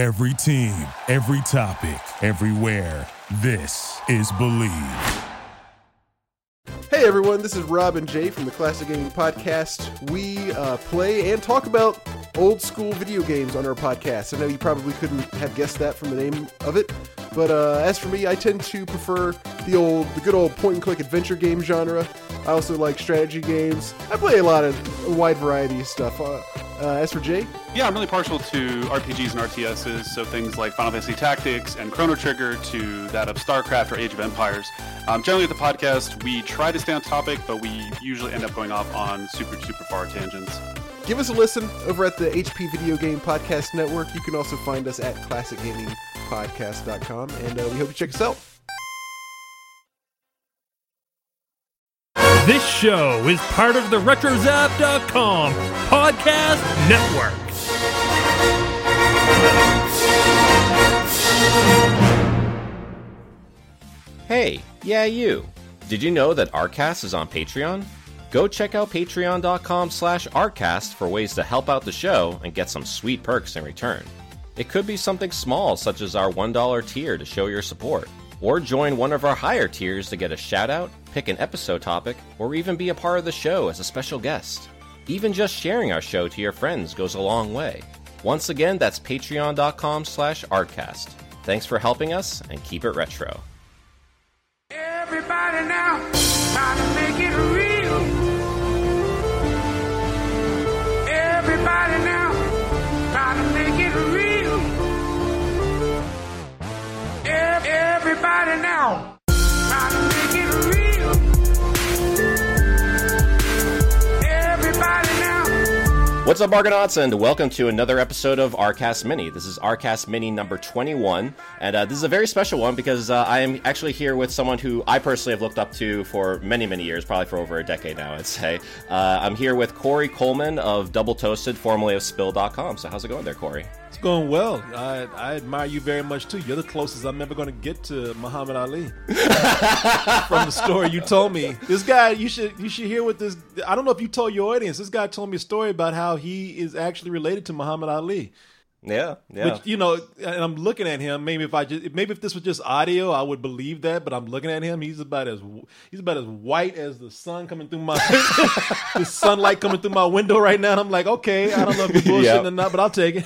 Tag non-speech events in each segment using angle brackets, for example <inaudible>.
Every team, every topic, everywhere. This is Believe. Hey everyone, this is Rob and Jay from the Classic Gaming Podcast. We uh, play and talk about old school video games on our podcast. I know you probably couldn't have guessed that from the name of it, but uh, as for me, I tend to prefer the old, the good old point and click adventure game genre. I also like strategy games. I play a lot of a wide variety of stuff. Uh, uh, as for Jay, Yeah, I'm really partial to RPGs and RTSs, so things like Final Fantasy Tactics and Chrono Trigger to that of StarCraft or Age of Empires. Um, generally, at the podcast, we try to stay on topic, but we usually end up going off on super, super far tangents. give us a listen over at the HP Video Game Podcast Network. You can also find us at classicgamingpodcast.com, and uh, we hope you check us out. This show is part of the RetroZap.com podcast network. Hey, yeah, you. Did you know that Artcast is on Patreon? Go check out patreon.com slash artcast for ways to help out the show and get some sweet perks in return. It could be something small, such as our $1 tier to show your support, or join one of our higher tiers to get a shout out, pick an episode topic, or even be a part of the show as a special guest. Even just sharing our show to your friends goes a long way. Once again, that's patreon.com slash artcast. Thanks for helping us, and keep it retro. Everybody now, try to make it real. Everybody now, try to make it real. Everybody now, What's up, Argonauts, and welcome to another episode of Rcast Mini. This is Rcast Mini number 21, and uh, this is a very special one because uh, I am actually here with someone who I personally have looked up to for many, many years, probably for over a decade now, I'd say. Uh, I'm here with Corey Coleman of Double Toasted, formerly of Spill.com. So, how's it going there, Corey? It's going well. I, I admire you very much too. You're the closest I'm ever going to get to Muhammad Ali. <laughs> From the story you told me, this guy you should you should hear what this. I don't know if you told your audience. This guy told me a story about how he is actually related to Muhammad Ali. Yeah, yeah. Which you know, and I'm looking at him. Maybe if I just maybe if this was just audio, I would believe that. But I'm looking at him. He's about as he's about as white as the sun coming through my <laughs> the sunlight coming through my window right now. And I'm like, okay, I don't know if you're <laughs> bullshitting Yep. or not, but I'll take it.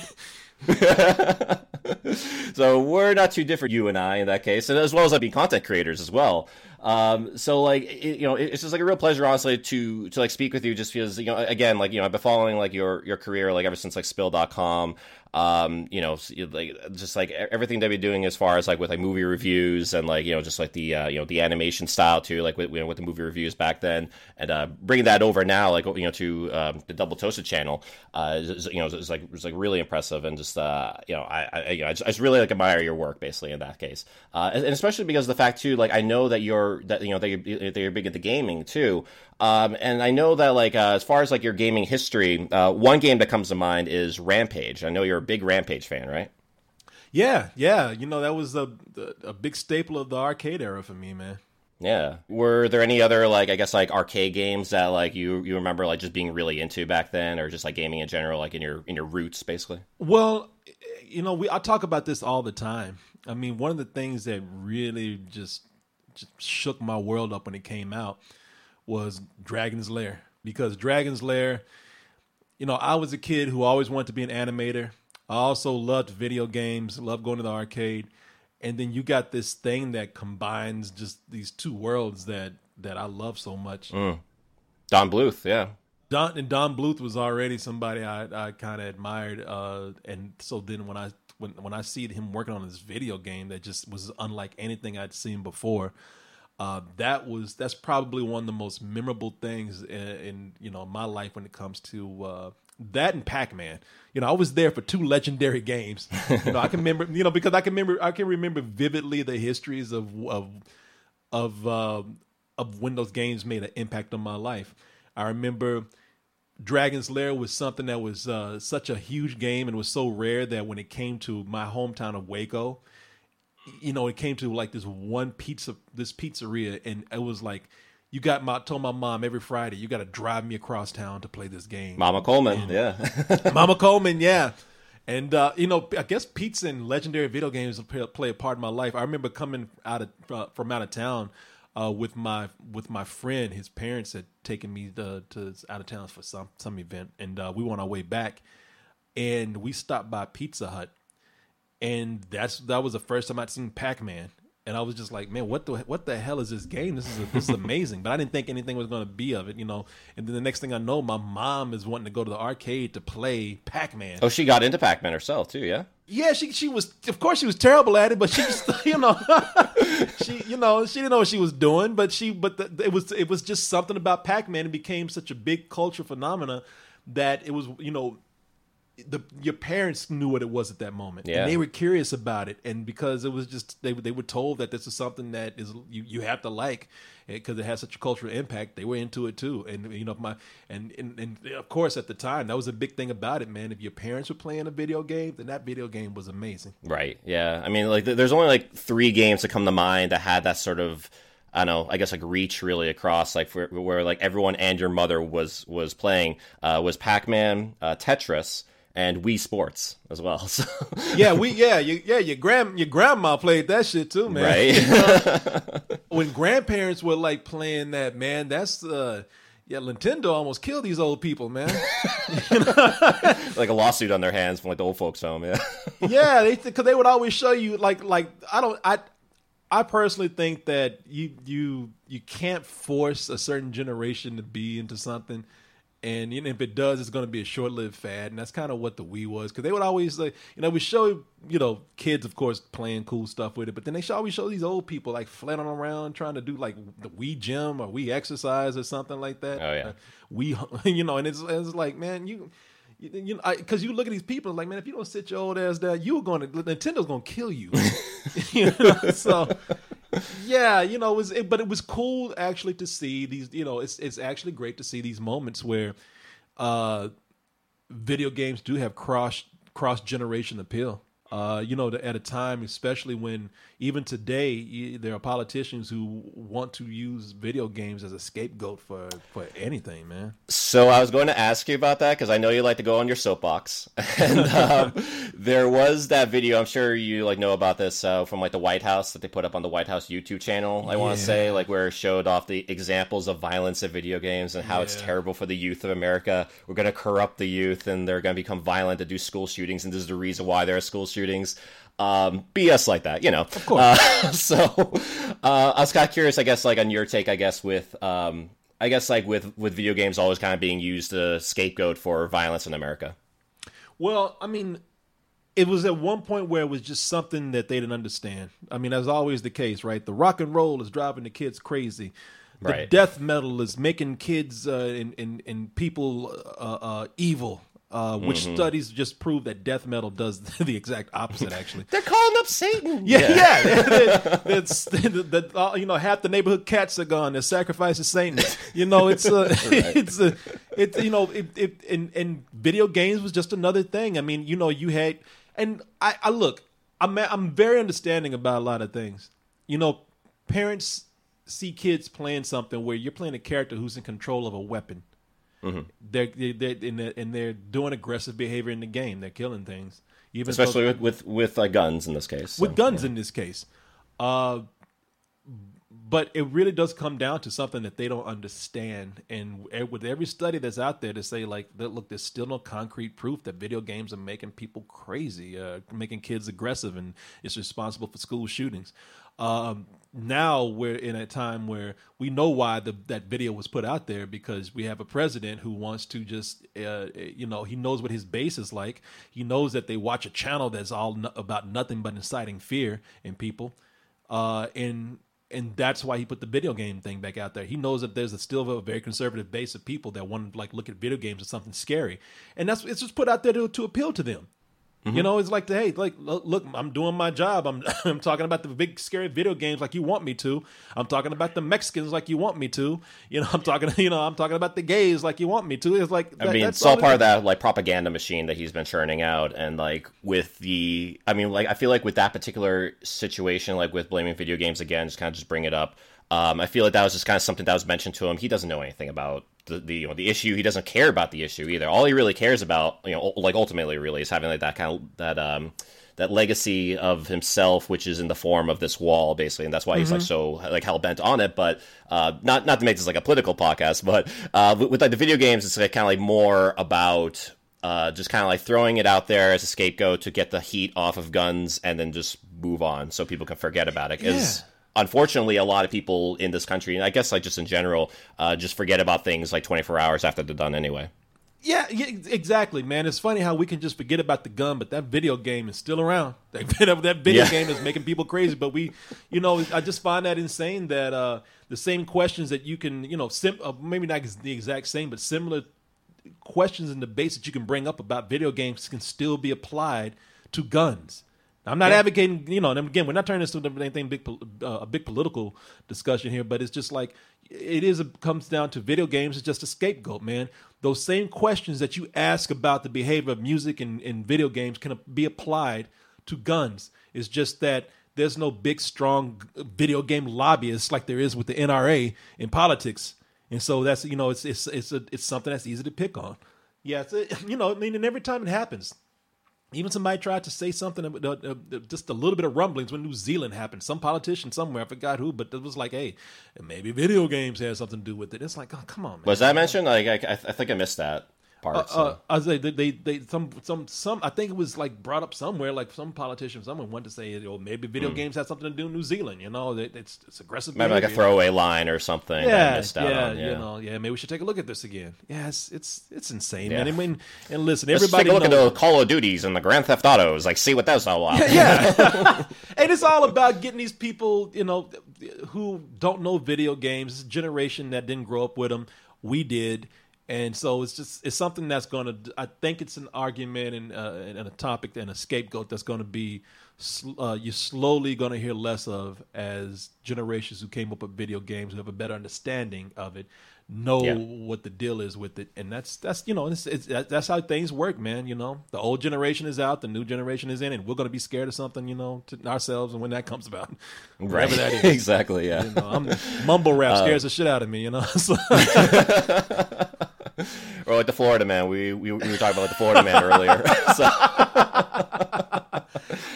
<laughs> so we're not too different, you and I, in that case, and as well as like being content creators as well. Um, so like it, you know, it's just like a real pleasure, honestly, to to like speak with you, just because you know, again, like you know, I've been following like your your career like ever since like Spill.com. Um, you know, like just like everything that you're doing as far as like with like movie reviews and like you know, just like the uh, you know the animation style too, like with you know with the movie reviews back then, and uh, bringing that over now, like you know, to um, the Double Toasted channel, uh, you know, it's like it's like really impressive and just uh, you know, I, I you know, I just, I just really like admire your work basically in that case, uh, and, especially because the fact too, like I know that you're that you know that you're, that you're big into gaming too, um, and I know that like uh, as far as like your gaming history, uh, one game that comes to mind is Rampage. I know you're a big Rampage fan, right? Yeah, yeah. You know, that was a a big staple of the arcade era for me, man. Yeah. Were there any other like I guess like arcade games that like you you remember like just being really into back then, or just like gaming in general, like in your in your roots, basically? Well, you know, we I talk about this all the time. I mean, one of the things that really just just shook my world up when it came out was Dragon's Lair because Dragon's Lair, you know, I was a kid who always wanted to be an animator. I also loved video games, loved going to the arcade. And then you got this thing that combines just these two worlds that that I love so much. Don Bluth, yeah. Don and Don Bluth was already somebody I, I kind of admired, uh, and so then when I when when I see him working on this video game that just was unlike anything I'd seen before, uh, that was that's probably one of the most memorable things in, in you know my life when it comes to uh, that and Pac Man. You know, I was there for two legendary games. You know, I can remember you know because I can remember I can remember vividly the histories of of of um of when those games made an impact on my life. I remember Dragon's Lair was something that was uh, such a huge game and was so rare that when it came to my hometown of Waco, you know, it came to like this one pizza, this pizzeria, and it was like, you got my told my mom every Friday, you got to drive me across town to play this game. Mama Coleman, yeah. <laughs> Mama Coleman, yeah. And uh, you know, I guess pizza and legendary video games play, a part in my life. I remember coming out of uh, from out of town uh, with my with my friend. His parents had taken me to, to out of town for some some event, and uh, we were on our way back, and we stopped by Pizza Hut, and that's that was the first time I'd seen Pac Man, and I was just like, man, what the what the hell is this game? This is a, this is <laughs> amazing. but I didn't think anything was going to be of it, you know. And then the next thing I know, my mom is wanting to go to the arcade to play Pac Man. Oh, she got into Pac Man herself too, yeah. Yeah, she she was of course she was terrible at it, but she just you know <laughs> she you know she didn't know what she was doing, but she but the, it was it was just something about Pac Man. It became such a big culture phenomena that it was you know the your parents knew what it was at that moment, Yeah. and they were curious about it, and because it was just they they were told that this is something that is you, you have to like because it has such a cultural impact. They were into it too, and you know my and, and and of course at the time that was a big thing about it, man. If your parents were playing a video game, then that video game was amazing. Right. Yeah. I mean, like, there's only like three games that come to mind that had that sort of, I don't know, I guess like reach really across, like where, where like everyone and your mother was was playing uh, was Pac-Man, uh, Tetris, and Wii Sports as well. <laughs> So, Yeah, we yeah you, yeah your grand your grandma played that shit too, man. right. <laughs> <laughs> when grandparents were like playing that, man, that's uh yeah, Nintendo almost killed these old people, man. like a lawsuit on their hands from like the old folks home. Yeah. yeah, they because they would always show you like like I don't I I personally think that you you you can't force a certain generation to be into something. And you know, if it does, it's going to be a short-lived fad, and that's kind of what the Wii was. Because they would always, like, you know, we show, you know, kids, of course, playing cool stuff with it, but then they should always show these old people like flailing around trying to do like the Wii gym or Wii exercise or something like that. Oh, yeah. Uh, we, <laughs> you know, and it's, it's like, man, you, you, you know, because you look at these people like, man, if you don't sit your old ass down, you're going to Nintendo's going to kill you. <laughs> you know, so yeah, you know, it was, it, but it was cool actually to see these. You know, it's it's actually great to see these moments where uh, video games do have cross cross generation appeal. Uh, you know, at a time, especially when even today there are politicians who want to use video games as a scapegoat for for anything, man. So I was going to ask you about that because I know you like to go on your soapbox, <laughs> and <laughs> um, there was that video. I'm sure you like know about this uh, from like the White House that they put up on the White House YouTube channel. I want to Yeah. say like where it showed off the examples of violence in video games and how it's terrible for the youth of America. We're going to corrupt the youth, and they're going to become violent to do school shootings, and this is the reason why there are school shootings. Um, BS like that, you know. Of course. Uh, <laughs> so uh, I was kind of curious, I guess, like on your take, I guess with um, I guess like with with video games always kind of being used a scapegoat for violence in America. Well, I mean, it was at one point where it was just something that they didn't understand. I mean, that's always the case, right? The rock and roll is driving the kids crazy. The Right. death metal is making kids uh, and, and, and people uh, uh, evil. Uh, which studies just prove that death metal does <laughs> the exact opposite, actually. They're calling up Satan. Yeah, yeah. It's <laughs> that <laughs> uh, you know half the neighborhood cats are gone. They're sacrificing Satan. You know, it's a, it's a, it's you know, it, it and and video games was just another thing. I mean, you know, you had and I, I look, I'm I'm very understanding about a lot of things. You know, parents see kids playing something where you're playing a character who's in control of a weapon. They're, they're, they're and, they're and they're doing aggressive behavior in the game. They're killing things, even though- Especially with with, with uh, guns in this case. with so, guns yeah. in this case. Uh, but it really does come down to something that they don't understand. And with every study that's out there to say, like, that, look, there's still no concrete proof that video games are making people crazy, uh, making kids aggressive, and it's responsible for school shootings. Um, now we're in a time where we know why the, that video was put out there because we have a president who wants to just, uh, you know, he knows what his base is like. He knows that they watch a channel that's all no- about nothing but inciting fear in people, uh, and and that's why he put the video game thing back out there. He knows that there's a still a very conservative base of people that want to like look at video games as something scary, and that's it's just put out there to, to appeal to them. You know, it's like, hey, like, look, I'm doing my job. I'm, <laughs> I'm talking about the big scary video games like you want me to. I'm talking about the Mexicans like you want me to. You know, <laughs> I'm talking, you know, I'm talking about the gays like you want me to. It's like, I mean, that's it's all part of that like propaganda machine that he's been churning out, and like with the, I mean, like I feel like with that particular situation, like with blaming video games again, just kind of just bring it up. Um, I feel like that was just kind of something that was mentioned to him. He doesn't know anything about the, the you know the issue. He doesn't care about the issue either. All he really cares about, you know, like ultimately, really, is having like that kind of that um that legacy of himself, which is in the form of this wall, basically, and that's why he's like so like hell bent on it. But uh, not not to make this like a political podcast, but uh, with, with like the video games, it's like kind of like more about uh, just kind of like throwing it out there as a scapegoat to get the heat off of guns and then just move on so people can forget about it. Because unfortunately, a lot of people in this country, and I guess like just in general, uh, just forget about things like 24 hours after they're done anyway. Yeah, yeah, exactly, man. It's funny how we can just forget about the gun, but that video game is still around. <laughs> That, that video Yeah. game is making people crazy. But we, you know, I just find that insane that uh, the same questions that you can, you know, sim- uh, maybe not the exact same, but similar questions and debates that you can bring up about video games can still be applied to guns. I'm not advocating, you know, and again, we're not turning this into anything big, uh, a big political discussion here, but it's just like it is. It comes down to video games. It's just a scapegoat, man. Those same questions that you ask about the behavior of music and, and video games can be applied to guns. It's just that there's no big, strong video game lobbyists like there is with the NRA in politics, and so that's you know, it's it's it's a, it's something that's easy to pick on. Yeah, it's <laughs> a, you know, I mean, and every time it happens, even somebody tried to say something, uh, uh, just a little bit of rumblings when New Zealand happened. Some politician somewhere, I forgot who, but it was like, hey, maybe video games had something to do with it. It's like, oh, come on, man. Was that mentioned? Like, I, I think I missed that part. so. Uh, I say they, they, they, some, some, some. I think it was like brought up somewhere. Like some politician, someone wanted to say, oh, maybe video games have something to do in New Zealand. You know, They- it's, it's aggressive. Maybe like a throwaway line or something. Yeah, missed out yeah, on, you know, yeah. Maybe we should take a look at this again. Yeah, it's it's, it's insane, Yeah. man. I mean, and listen, Let's everybody take a look knows- at the Call of Duties and the Grand Theft Autos. Like, see what that's all about. yeah. <laughs> <laughs> and it's all about getting these people, you know, who don't know video games. This generation that didn't grow up with them. We did. And so it's just it's something that's going to. I think it's an argument and, uh, and a topic and a scapegoat that's going to be sl- uh, you're slowly going to hear less of as generations who came up with video games who have a better understanding of it know Yeah. what the deal is with it, and that's that's you know it's, it's, that's how things work, man. You know, the old generation is out, the new generation is in, and we're gonna be scared of something, you know, to ourselves, and when that comes about, <laughs> Right. whatever that <laughs> is. exactly, yeah. You know, I'm mumble Uh, rap scares the shit out of me, you know. <laughs> So- <laughs> Or like the Florida man. We, we, we were talking about like the Florida man earlier. <laughs> <laughs> So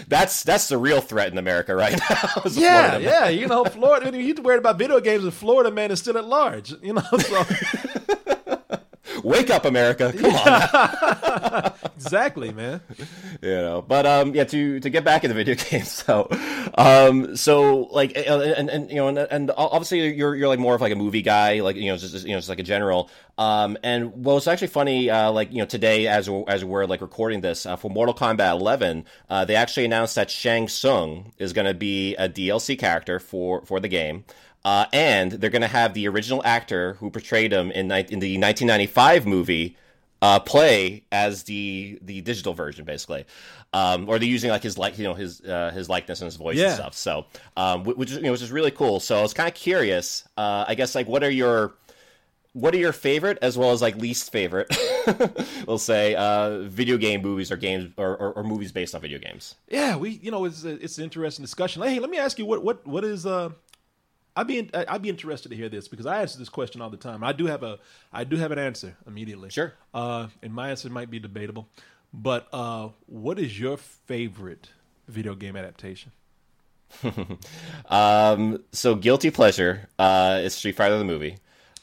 that's that's the real threat in America right now. yeah, yeah, you know, Florida. I mean, you worried about video games, and Florida man is still at large, you know. So Wake up, America! Come on. <laughs> exactly, man. you know but um yeah to to get back into video <laughs> games so um so like and, and you know and, and obviously you're you're like more of like a movie guy like you know just you know just like a general um and well it's actually funny uh like you know today as as we're like recording this uh, for Mortal Kombat 11 uh they actually announced that Shang Tsung is going to be a DLC character for for the game uh, and they're going to have the original actor who portrayed him in, ni- in the 1995 movie uh, play as the the digital version, basically, um, or they're using like his like you know his uh, his likeness and his voice Yeah. and stuff. So, um, which is you know which is really cool. So I was kind of curious. Uh, I guess like what are your what are your favorite as well as like least favorite? <laughs> we'll say uh, video game movies or games or, or, or movies based on video games. Yeah, we you know it's it's an interesting discussion. Hey, let me ask you what what what is uh I'd be I'd be interested to hear this because I answer this question all the time. I do have a I do have an answer immediately. Sure. Uh, and my answer might be debatable, but uh, what is your favorite video game adaptation? <laughs> Um, so guilty pleasure uh, is Street Fighter the movie.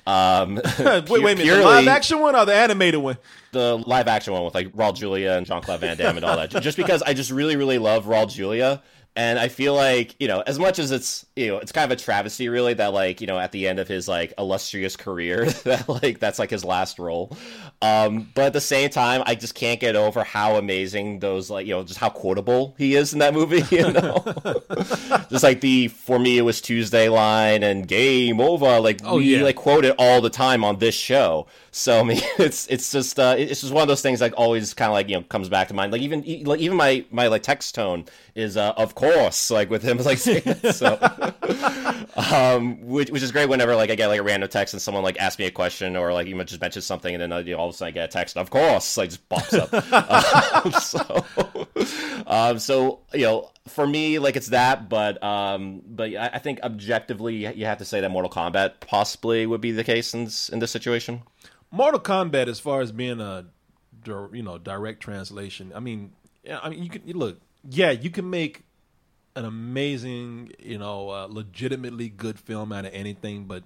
Um, <laughs> wait, wait a minute, the live action one or the animated one? the live action one with like Raul Julia and Jean Claude Van Damme and all that. Just because I just really, really love Raul Julia. And I feel like, you know, as much as it's, you know, it's kind of a travesty really that like, you know, at the end of his like illustrious career <laughs> that like that's like his last role. Um, but at the same time, I just can't get over how amazing those like, you know, just how quotable he is in that movie, <laughs> you know. <laughs> just like the for me it was Tuesday line and game over like Oh, we yeah. like quote it all the time on this show. So I mean, it's it's just uh, it's just one of those things like always kind of like you know comes back to mind. Like even like even my my like text tone is uh, of course like with him like so <laughs> um which which is great whenever like I get like a random text and someone like asks me a question or like you just mention something and then uh, you know, all of a sudden I get a text of course like just pops up. <laughs> um, <laughs> so um, so you know, for me, like it's that, but um, but I, I think objectively, you have to say that Mortal Kombat possibly would be the case in this, in this situation. Mortal Kombat, as far as being a you know direct translation, I mean, I mean, you can you look, yeah, you can make an amazing, you know, uh, legitimately good film out of anything, but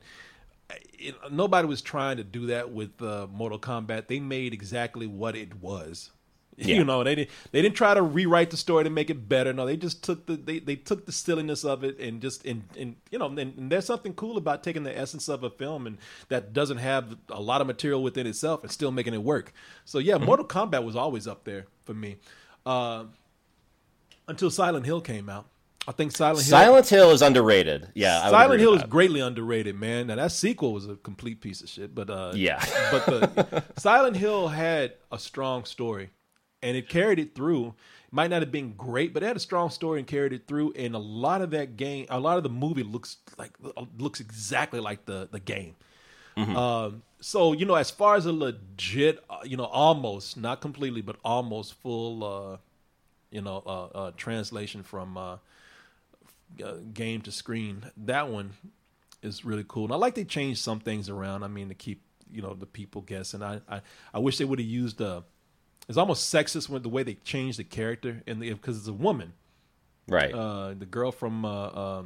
uh, know, nobody was trying to do that with uh, Mortal Kombat. They made exactly what it was. <laughs> Yeah. You know, they didn't they didn't try to rewrite the story to make it better. No, they just took the they, they took the silliness of it and just and, and you know and, and there's something cool about taking the essence of a film and that doesn't have a lot of material within itself and still making it work. So yeah, Mortal Kombat was always up there for me. Uh, until Silent Hill came out. I think Silent Hill Silent Hill is underrated. Yeah, I would Silent Hill is greatly underrated, man. Now that sequel was a complete piece of shit, but uh, Yeah. <laughs> but the Silent Hill had a strong story, and it carried it through. Might not have been great, but it had a strong story and carried it through. And a lot of that game, a lot of the movie looks like looks exactly like the the game. Um, so you know, as far as a legit, uh, you know, almost not completely, but almost full, uh, you know, uh, uh, translation from uh, uh, game to screen. That one is really cool, and I like they changed some things around. I mean, to keep you know the people guessing. I I, I wish they would have used uh It's almost sexist with the way they changed the character the because it's a woman. Right. Uh, the girl from uh, uh,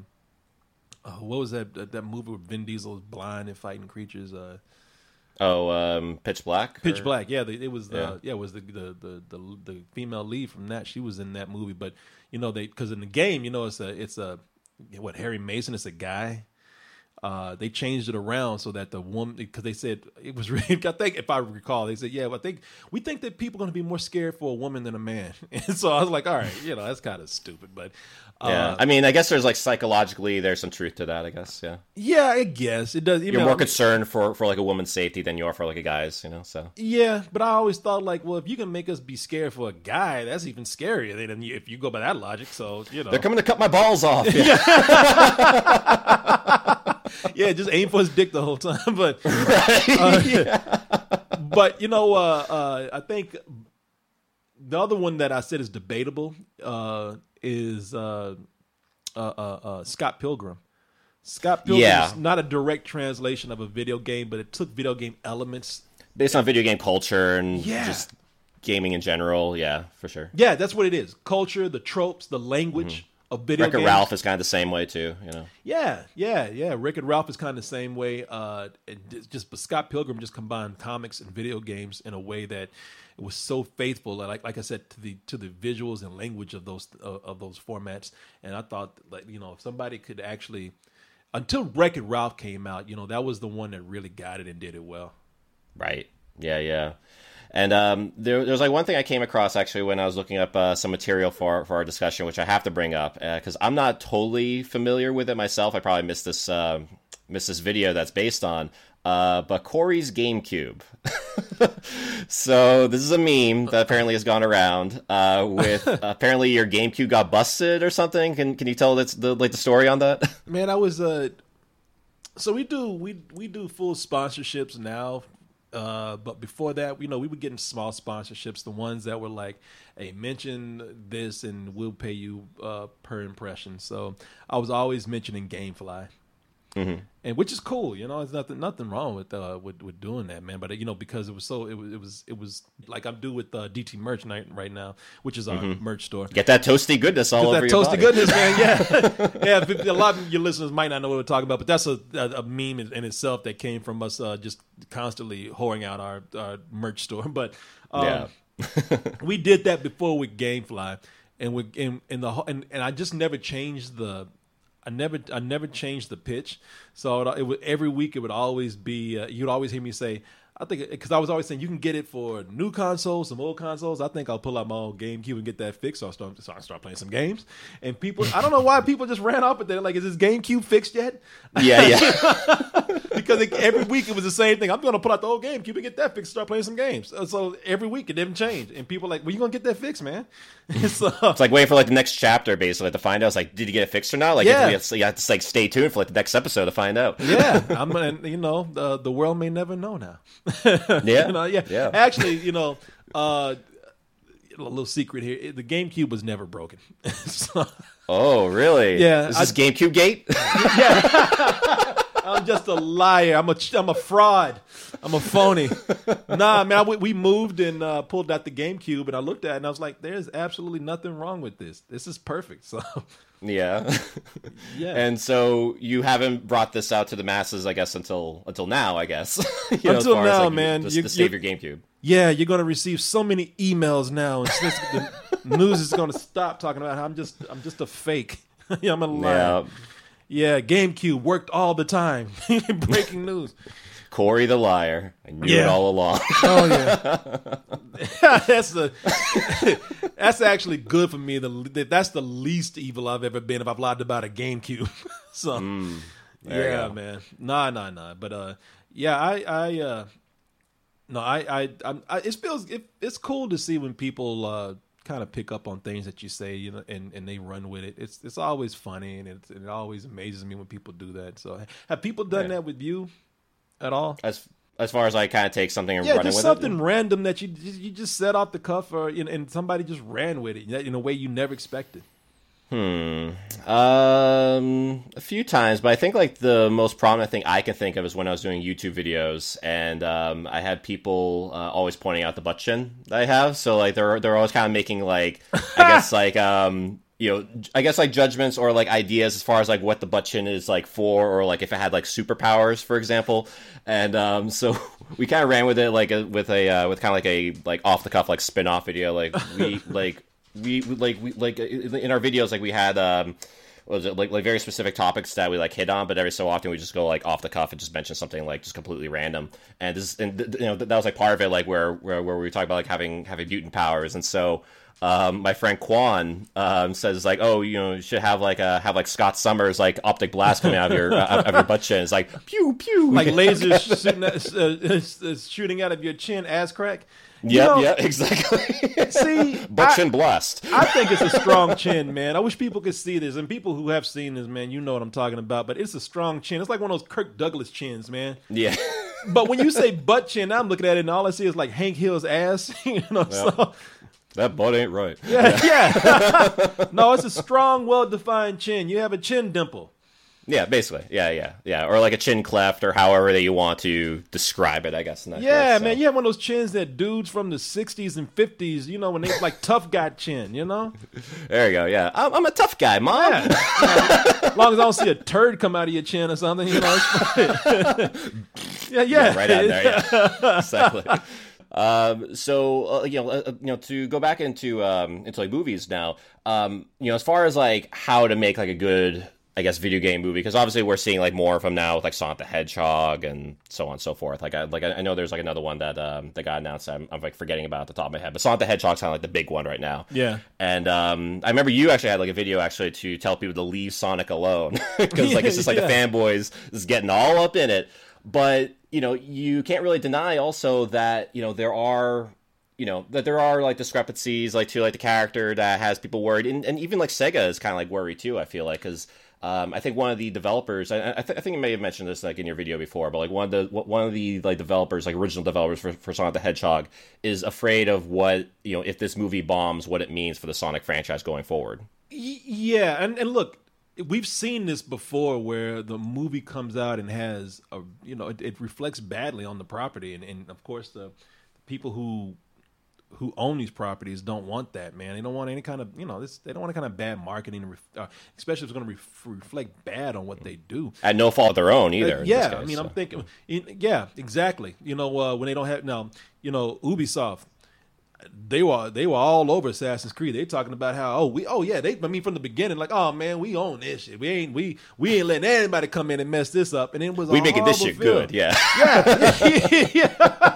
uh, what was that that that movie with Vin Diesel was blind and fighting creatures? Uh, oh, um, Pitch Black. Pitch or- Black. Yeah, the, it was the Yeah. yeah. it was the the, the the the female lead from that. She was in that movie, but you know they because in the game, you know it's a it's a what Harry Mason is a guy. Uh, they changed it around so that the woman because they said it was <laughs> really. I think if I recall, they said, "Yeah, but I think we think that people are going to be more scared for a woman than a man." <laughs> And so I was like, "All right, you know, that's kind of stupid." But uh, Yeah. I mean, I guess there's like psychologically, there's some truth to that. I guess. Yeah. yeah, I guess it does. You You're know, more I mean- concerned for for like a woman's safety than you are for like a guy's. You know. So. Yeah, but I always thought like, well, if you can make us be scared for a guy, that's even scarier than you- if you go by that logic. So you know, They're coming to cut my balls off. Yeah. <laughs> <laughs> yeah, just aim for his dick the whole time. <laughs> But uh, <laughs> but you know, uh, uh, I think the other one that I said is debatable uh, is uh, uh, uh, uh, Scott Pilgrim. Scott Pilgrim Yeah. is not a direct translation of a video game, but it took video game elements Based on video game culture and Yeah. just gaming in general. Yeah, for sure. Yeah, that's what it is. Culture, the tropes, the language of video Wreck-It games. Ralph is kind of the same way too. You know. Yeah, yeah, yeah. Wreck-It Ralph is kind of the same way. Uh, and just- just but Scott Pilgrim just combined comics and video games in a way that it was so faithful. Like like I said to the to the visuals and language of those uh, of those formats. And I thought like you know if somebody could actually until Wreck It Ralph came out, you know that was the one that really got it and did it well. Right. Yeah, yeah. And um, there, there was like one thing I came across actually when I was looking up uh, some material for for our discussion, which I have to bring up because I'm not totally familiar with it myself. I probably missed this um missed this video that's based on. Uh, but Corey's GameCube. <laughs> so this is a meme that apparently has gone around. Uh, with <laughs> apparently your GameCube got busted or something. Can can you tell that's the like the story on that? <laughs> Man, I was uh so we do we we do full sponsorships now. Uh, but before that, you know, we were getting small sponsorships, the ones that were like, "Hey, mention this, and we'll pay you uh, per impression." So I was always mentioning GameFly, and which is cool. You know, there's nothing nothing wrong with uh with, with doing that, man. But you know, because it was so it was it was it was like I'm doing with uh, DT Merch night right now, which is our merch store. Get that toasty goodness all over that your toasty body. goodness, man. <laughs> Yeah, <laughs> yeah. A lot of your listeners might not know what we're talking about, but that's a, a, a meme in, in itself that came from us uh, just constantly whoring out our, our merch store. <laughs> But um, Yeah. we did that before with GameFly, and we and, and the and, and I just never changed the. I never, I never changed the pitch. So it, it would every week it would always be. Uh, you'd always hear me say, "I think," because I was always saying you can get it for new consoles, some old consoles. I think I'll pull out my old GameCube and get that fixed. So I start, so I start playing some games. And people, I don't know why people just ran off with that. Like, is this GameCube fixed yet? Yeah, yeah. <laughs> <laughs> because it, every week it was the same thing. I'm going to pull out the old GameCube and get that fixed. Start playing some games. Uh, So every week it didn't change. And people are like, well, you gonna get that fixed, man? <laughs> so It's like waiting for like the next chapter, basically, to find out. It's like, did you get it fixed or not? Like, Yeah. you, have to, you have to like stay tuned for like the next episode to find out. yeah, <laughs> I'm, and, you know, the the world may never know now. <laughs> Yeah, you know, yeah. yeah. Actually, you know, uh, a little secret here: the GameCube was never broken. so, Oh, really? Yeah, Is I- this GameCube Gate? I'm just a liar. I'm a I'm a fraud. I'm a phony. nah, man. I, we moved and uh, pulled out the GameCube, and I looked at it and I was like, "There's absolutely nothing wrong with this. This is perfect." So, yeah. <laughs> yeah. And so you haven't brought this out to the masses, I guess, until until now. I guess <laughs> You know, Until now, like, man, you- to save you- your GameCube. yeah, you're gonna receive so many emails now, and the <laughs> news is gonna stop talking about how I'm just I'm just a fake. yeah, I'm a liar. Yeah. Yeah, GameCube worked all the time. <laughs> Breaking <laughs> news. Corey the liar. I knew it Yeah. all along. <laughs> Oh yeah, that's the that's actually good for me. The that's the least evil I've ever been if I've lied about a GameCube. so Mm, there you yeah, go. man, nah, nah, nah. But uh, yeah, I, I, uh, no, I, I, I'm, I it feels it, it's cool to see when people uh kind of pick up on things that you say, you know, and, and they run with it. It's it's always funny and it, it always amazes me when people do that. So have people done Yeah. that with you at all? As as far as I kind of take something and Yeah, run just with it. something it. random that you you just set off the cuff, or you know, and somebody just ran with it in a way you never expected. Um, a few times, but I think like the most prominent thing I can think of is when I was doing YouTube videos, and um, I had people uh, always pointing out the butt chin that I have. So like they're they're always kind of making like I <laughs> guess like um you know I guess like judgments or like ideas as far as like what the butt chin is like for, or like if it had like superpowers, for example. And um, so <laughs> we kind of ran with it like a, with a uh, with kind of like a like off the cuff like spin off video. Like we <laughs> like we we- like we like in our videos like we had um was it like like very specific topics that we like hit on but every so often we just go like off the cuff and just mention something like just completely random and this and th- you know that was like part of it like where where, where we were talking about like having having mutant powers and so um, my friend Quan um, says like, oh, you know, you should have like a have like Scott Summers like optic blast coming out of your uh, out of your butt chin. It's like pew pew, Like <laughs> lasers shooting, at, uh, uh, shooting out of your chin, ass crack. Yep, know, yep, <laughs> exactly. See, butt I- chin blast. I think it's a strong <laughs> chin, man. I wish people could see this, and people who have seen this, man, you know what I'm talking about. But it's a strong chin. It's like one of those Kirk Douglas chins, man. Yeah. But when you say <laughs> butt chin, I'm looking at it, and all I see is like Hank Hill's ass. you know, so That butt ain't right. yeah, yeah. no, it's a strong, well-defined chin. You have a chin dimple. Yeah, basically. Yeah, yeah, yeah. Or like a chin cleft, or however that you want to describe it. I guess. Yeah, case, so. man, you have one of those chins that dudes from the '60s and '50s, you know, when they like tough guy chin, you know. <laughs> There you go. Yeah, I'm, I'm a tough guy, mom. Yeah. <laughs> as long as I don't see a turd come out of your chin or something, you know. Fine. <laughs> yeah, yeah, right out there. Yeah, exactly. Um, so uh, you know, uh, you know, to go back into um, into like movies now, um, you know, as far as like how to make like a good, I guess, video game movie, because obviously we're seeing like more of them now with like Sonic the Hedgehog and so on and so forth. Like, I like I know there's like another one that um, that got announced. I'm, I'm like forgetting about at the top of my head, but Sonic the Hedgehog's kind of like the big one right now. Yeah. And um, I remember you actually had like a video actually to tell people to leave Sonic alone <laughs> because like it's just like the <laughs> Yeah. fanboys just getting all up in it. But you know, you can't really deny also that you know there are you know that there are like discrepancies like to like the character that has people worried, and, and even like Sega is kind of like worried too. I feel like because. Um, I think one of the developers, I, I, th- I think you may have mentioned this like in your video before, but like one of the one of the like developers, like original developers for, for Sonic the Hedgehog, is afraid of what you know if this movie bombs, what it means for the Sonic franchise going forward. Yeah, and and look, we've seen this before where the movie comes out and has a you know it, it reflects badly on the property, and, and of course the people who who own these properties don't want that man. They don't want any kind of you know this. They don't want any kind of bad marketing, ref- uh, especially if it's going to ref- reflect bad on what they do. At no fault of their own either. Uh, yeah, case, I mean, I'm thinking, yeah, exactly. You know, uh, when they don't have now, you know, Ubisoft, they were they were all over Assassin's Creed. They talking about how oh we oh yeah they I mean from the beginning like oh man we own this shit. We ain't we we ain't letting anybody come in and mess this up. And it was we making this shit film. good. Yeah. yeah, yeah. <laughs>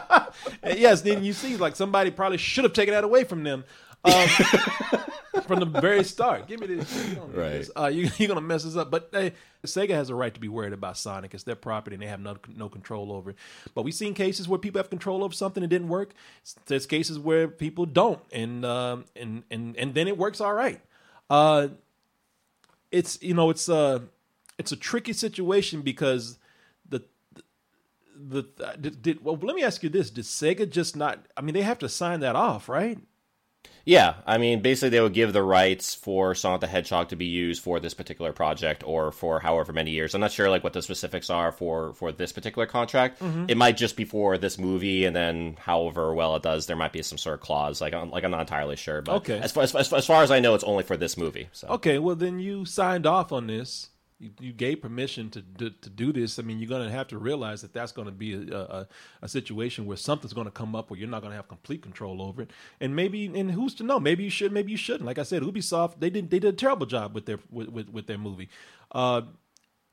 yes. Then you see like somebody probably should have taken that away from them. Um, <laughs> from the very start. Give me this. You right. This. Uh, you, <laughs> are gonna mess this up. But hey, Sega has a right to be worried about Sonic. It's their property, and they have no no control over it. But we've seen cases where people have control over something that didn't work. There's cases where people don't, and um, and and and then it works all right. Uh, it's you know it's a it's a tricky situation because the, did, did well. Let me ask you this: Did Sega just not? I mean, they have to sign that off, right? Yeah, I mean, basically, they would give the rights for Sonic the Hedgehog to be used for this particular project or for however many years. I'm not sure like what the specifics are for for this particular contract. Mm-hmm. It might just be for this movie, and then however well it does, there might be some sort of clause. Like, I'm, like I'm not entirely sure, but Okay. as far as, as, as far as I know, it's only for this movie. So Okay, well then you signed off on this. You, you gave permission to, to to do this. I mean, you're going to have to realize that that's going to be a, a, a situation where something's going to come up where you're not going to have complete control over it. And maybe, and who's to know? Maybe you should, maybe you shouldn't. Like I said, Ubisoft they did they did a terrible job with their with with, with their movie. Uh,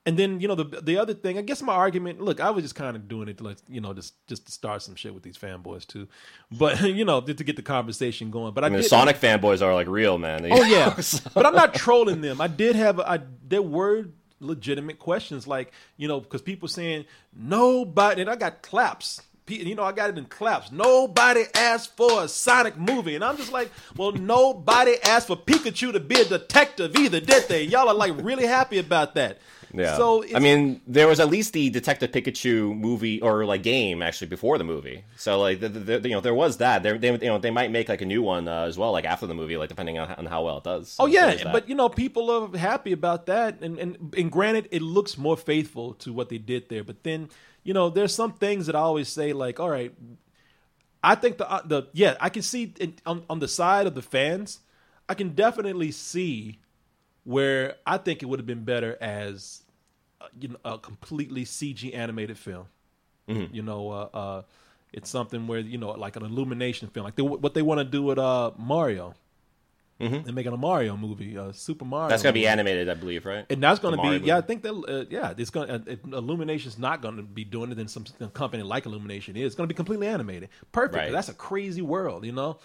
and then you know the the other thing, I guess my argument. Look, I was just kind of doing it to like you know just just to start some shit with these fanboys too, but <laughs> you know just to get the conversation going. But I, I mean, did, Sonic fanboys are like real, man. Oh yeah, <laughs> but I'm not trolling them. I did have I there were legitimate questions like you know because people saying nobody and I got claps. You know, I got it in claps. Nobody asked for a Sonic movie, and I'm just like, well, nobody asked for Pikachu to be a detective either, did they? Y'all are like really happy about that. Yeah. So I mean, there was at least the Detective Pikachu movie or like game actually before the movie. So like, the, the, the- you know, there was that. There, they, you know, they might make like a new one uh, as well, like after the movie, like depending on, on how well it does. Oh So there's yeah, but you know people are happy about that, and, and and granted, it looks more faithful to what they did there. But then you know, there's some things that I always say like, all right, I think the uh, the yeah, I can see it, on on the side of the fans, I can definitely see where I think it would have been better as you know a completely CG animated film. You know, uh, uh, it's something where you know like an illumination film, like they, what they want to do with uh, Mario. They're making a Mario movie, uh, Super Mario. that's gonna be animated, I believe, right? And that's going The to Mario be, yeah, I think that, uh, yeah, it's to, uh, Illumination's not going to be doing it, then some, company like Illumination is. It's going to be completely animated. Perfect. Right. That's a crazy world, you know?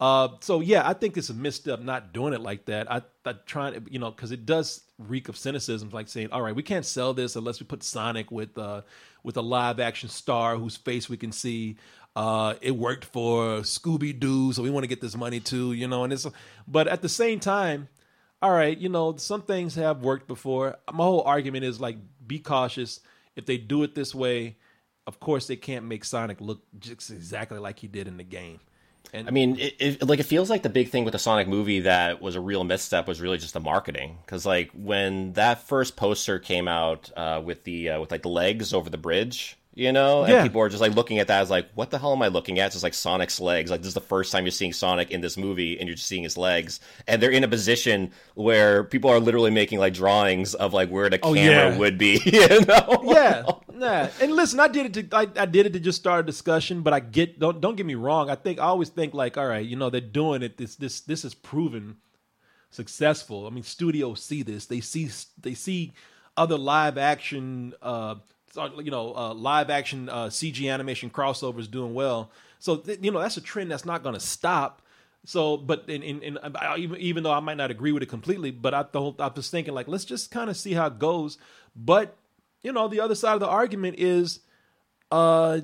Uh, so, yeah, I think it's a misstep not doing it like that. I, I trying you know, because it does reek of cynicism, like saying, all right, we can't sell this unless we put Sonic with, uh, with a live action star whose face we can see. Uh, it worked for Scooby Doo, so we want to get this money too, you know. And it's, but at the same time, all right, you know, some things have worked before. My whole argument is like, be cautious. If they do it this way, of course they can't make Sonic look just exactly like he did in the game. And I mean, it, it, like it feels like the big thing with the Sonic movie that was a real misstep was really just the marketing. Because like when that first poster came out uh, with the uh, with like the legs over the bridge, you know, and Yeah. people are just like looking at that as like, what the hell am I looking at? It's just like Sonic's legs. Like this is the first time you're seeing Sonic in this movie, and you're just seeing his legs, and they're in a position where people are literally making like drawings of like where the Oh, camera yeah. would be. <laughs> You know? yeah, nah. And listen, I did it to I, I did it to just start a discussion, but I get don't don't get me wrong. I think I always think like, all right, you know, they're doing it. This this this is proven successful. I mean, studios see this. They see they see other live action, uh, you know, uh, live action uh, CG animation crossovers doing well. So th- you know, that's a trend that's not going to stop. So, but in, I- even even though I might not agree with it completely, but I thought I was thinking like, let's just kind of see how it goes. But you know, the other side of the argument is, uh,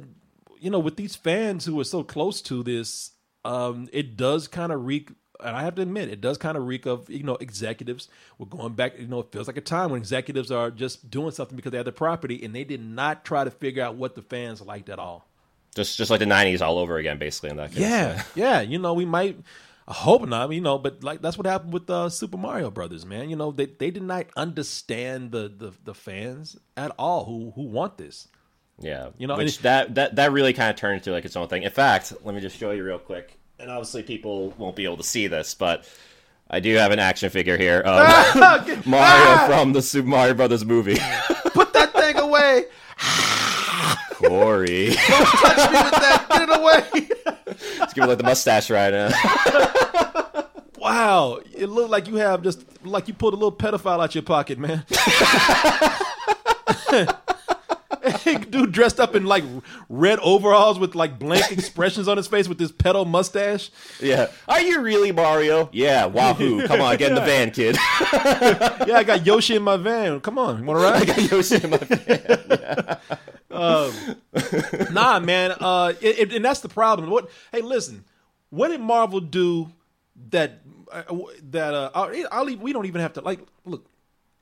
you know, with these fans who are so close to this, um, it does kind of reek. And I have to admit, it does kind of reek of you know executives. We're going back. You know, it feels like a time when executives are just doing something because they have the property, and they did not try to figure out what the fans liked at all. Just just like the '90s all over again, basically in that case. Yeah, <laughs> yeah. You know, we might. I hope not. You know, but like that's what happened with uh, Super Mario Brothers, man. You know, they they did not understand the the, the fans at all who who want this. Yeah, You know, which that that that really kind of turned into like its own thing. In fact, let me just show you real quick. And obviously, people won't be able to see this, but I do have an action figure here of ah, <laughs> Mario ah. from the Super Mario Brothers movie. <laughs> Put that thing away. <laughs> Corey, Don't Touch me with that. Get it away. let's give it like the mustache right now. Wow, it looked like you have just like you pulled a little pedophile out your pocket, man. <laughs> Dude dressed up in like red overalls with like blank expressions on his face with this pedo mustache. yeah, are you really Mario? Yeah, Wahoo! Come on, get in the <laughs> van, kid. Yeah, I got Yoshi in my van. Come on, you want to ride? <laughs> Yoshi in my van. nah, man. Uh, it, it- and that's the problem. What? Hey, listen. What did Marvel do that uh, that uh, I'll, I'll leave, we don't even have to like look.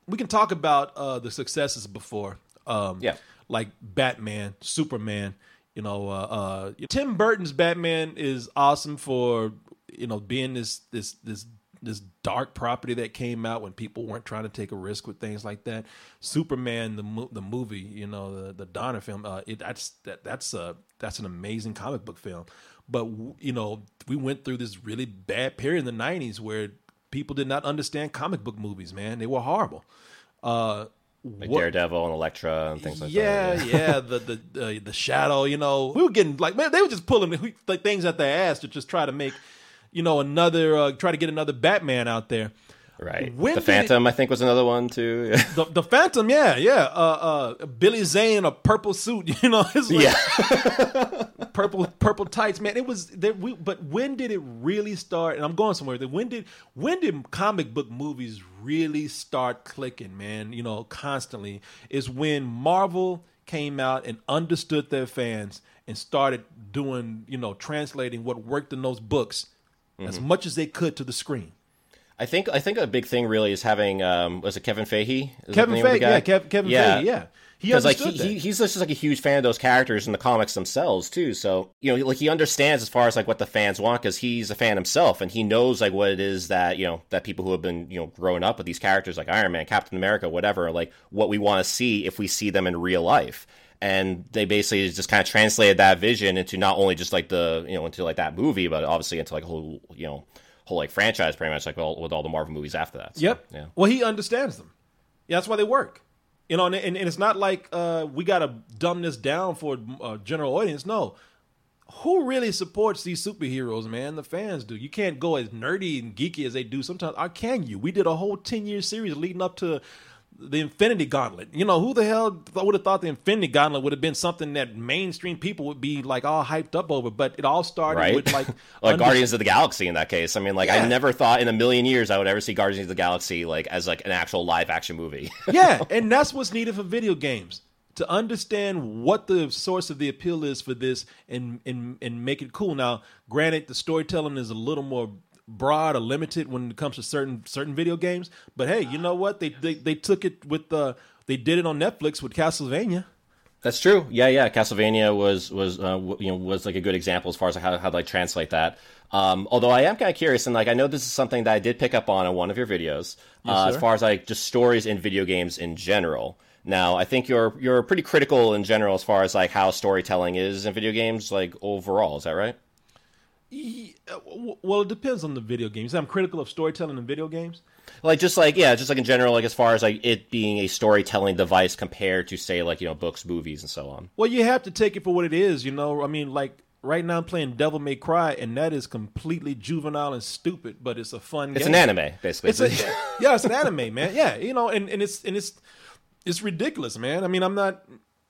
We can talk about uh, the successes before. Um, Yeah. Like Batman, Superman. You know, uh, uh, Tim Burton's Batman is awesome for you know, being this this this this dark property that came out when people weren't trying to take a risk with things like that. Superman, the mo- the movie, you know, the the Donner film, uh, it, that's that that's a that's an amazing comic book film. But you know, we went through this really bad period in the '90s where people did not understand comic book movies. Man, they were horrible. Uh, Like what- Daredevil and Elektra and things like yeah, that. yeah, <laughs> the the the the shadow. You know, we were getting like man, they were just pulling like things at their ass to just try to make, you know, another uh, try to get another Batman out there. Right. When the did it- Phantom, I think, was another one too. <laughs> The the Phantom, yeah, yeah. Uh, uh, Billy Zane in a purple suit. <laughs> You know, it's like yeah. <laughs> purple purple tights, man. It was there. We, but when did it really start? And I'm going somewhere. When did when did comic book movies really start clicking, man? You know, constantly is when Marvel came out and understood their fans and started doing, you know, translating what worked in those books as Mm-hmm. much as they could to the screen. I think I think a big thing really is having um was it Kevin Feige? Is Kevin Feige, yeah, Kev, Kevin Feige, yeah. He like he, he he's just like a huge fan of those characters in the comics themselves too. So you know, like he understands as far as like what the fans want because he's a fan himself and he knows like what it is that you know that people who have been you know growing up with these characters like Iron Man, Captain America, whatever, like what we want to see if we see them in real life. And they basically just kind of translated that vision into not only just like the you know into like that movie, but obviously into like a whole you know whole like franchise pretty much like all, with all the Marvel movies after that. So, Yep. Yeah. Well, he understands them. Yeah, that's why they work. You know, and, and, and it's not like uh, we got to dumb this down for a general audience. No. Who really supports these superheroes, man? The fans do. You can't go as nerdy and geeky as they do sometimes. Or can you? We did a whole 10 year series leading up to the Infinity Gauntlet. You know, who the hell would have thought the Infinity Gauntlet would have been something that mainstream people would be like all hyped up over? But it all started right? with like, <laughs> like under- Guardians of the Galaxy in that case. I mean, like Yeah. I never thought in a million years I would ever see Guardians of the Galaxy like as like an actual live action movie. <laughs> yeah, and that's what's needed for video games to understand what the source of the appeal is for this and and and make it cool. Now, granted, the storytelling is a little more broad or limited when it comes to certain certain video games, but hey, you know what? They they, they took it with the they did it on Netflix with Castlevania. That's true. Yeah, yeah. Castlevania was was uh, w- you know was like a good example as far as like how how to like translate that. Um, although I am kind of curious, and like I know this is something that I did pick up on in one of your videos, uh, as far as like just stories in video games in general. Now, I think you're you're pretty critical in general as far as like how storytelling is in video games, like overall. Is that right? Uh, w- Well, it depends on the video games. I'm critical of storytelling in video games. Like just like yeah, just like in general, like as far as like it being a storytelling device compared to say like you know books, movies, and so on. Well, you have to take it for what it is, you know. I mean, like right now I'm playing Devil May Cry, and that is completely juvenile and stupid, but it's a fun It's game. an anime, basically. It's a, yeah, it's an anime, man. Yeah, you know, and, and it's and it's it's ridiculous, man. I mean, I'm not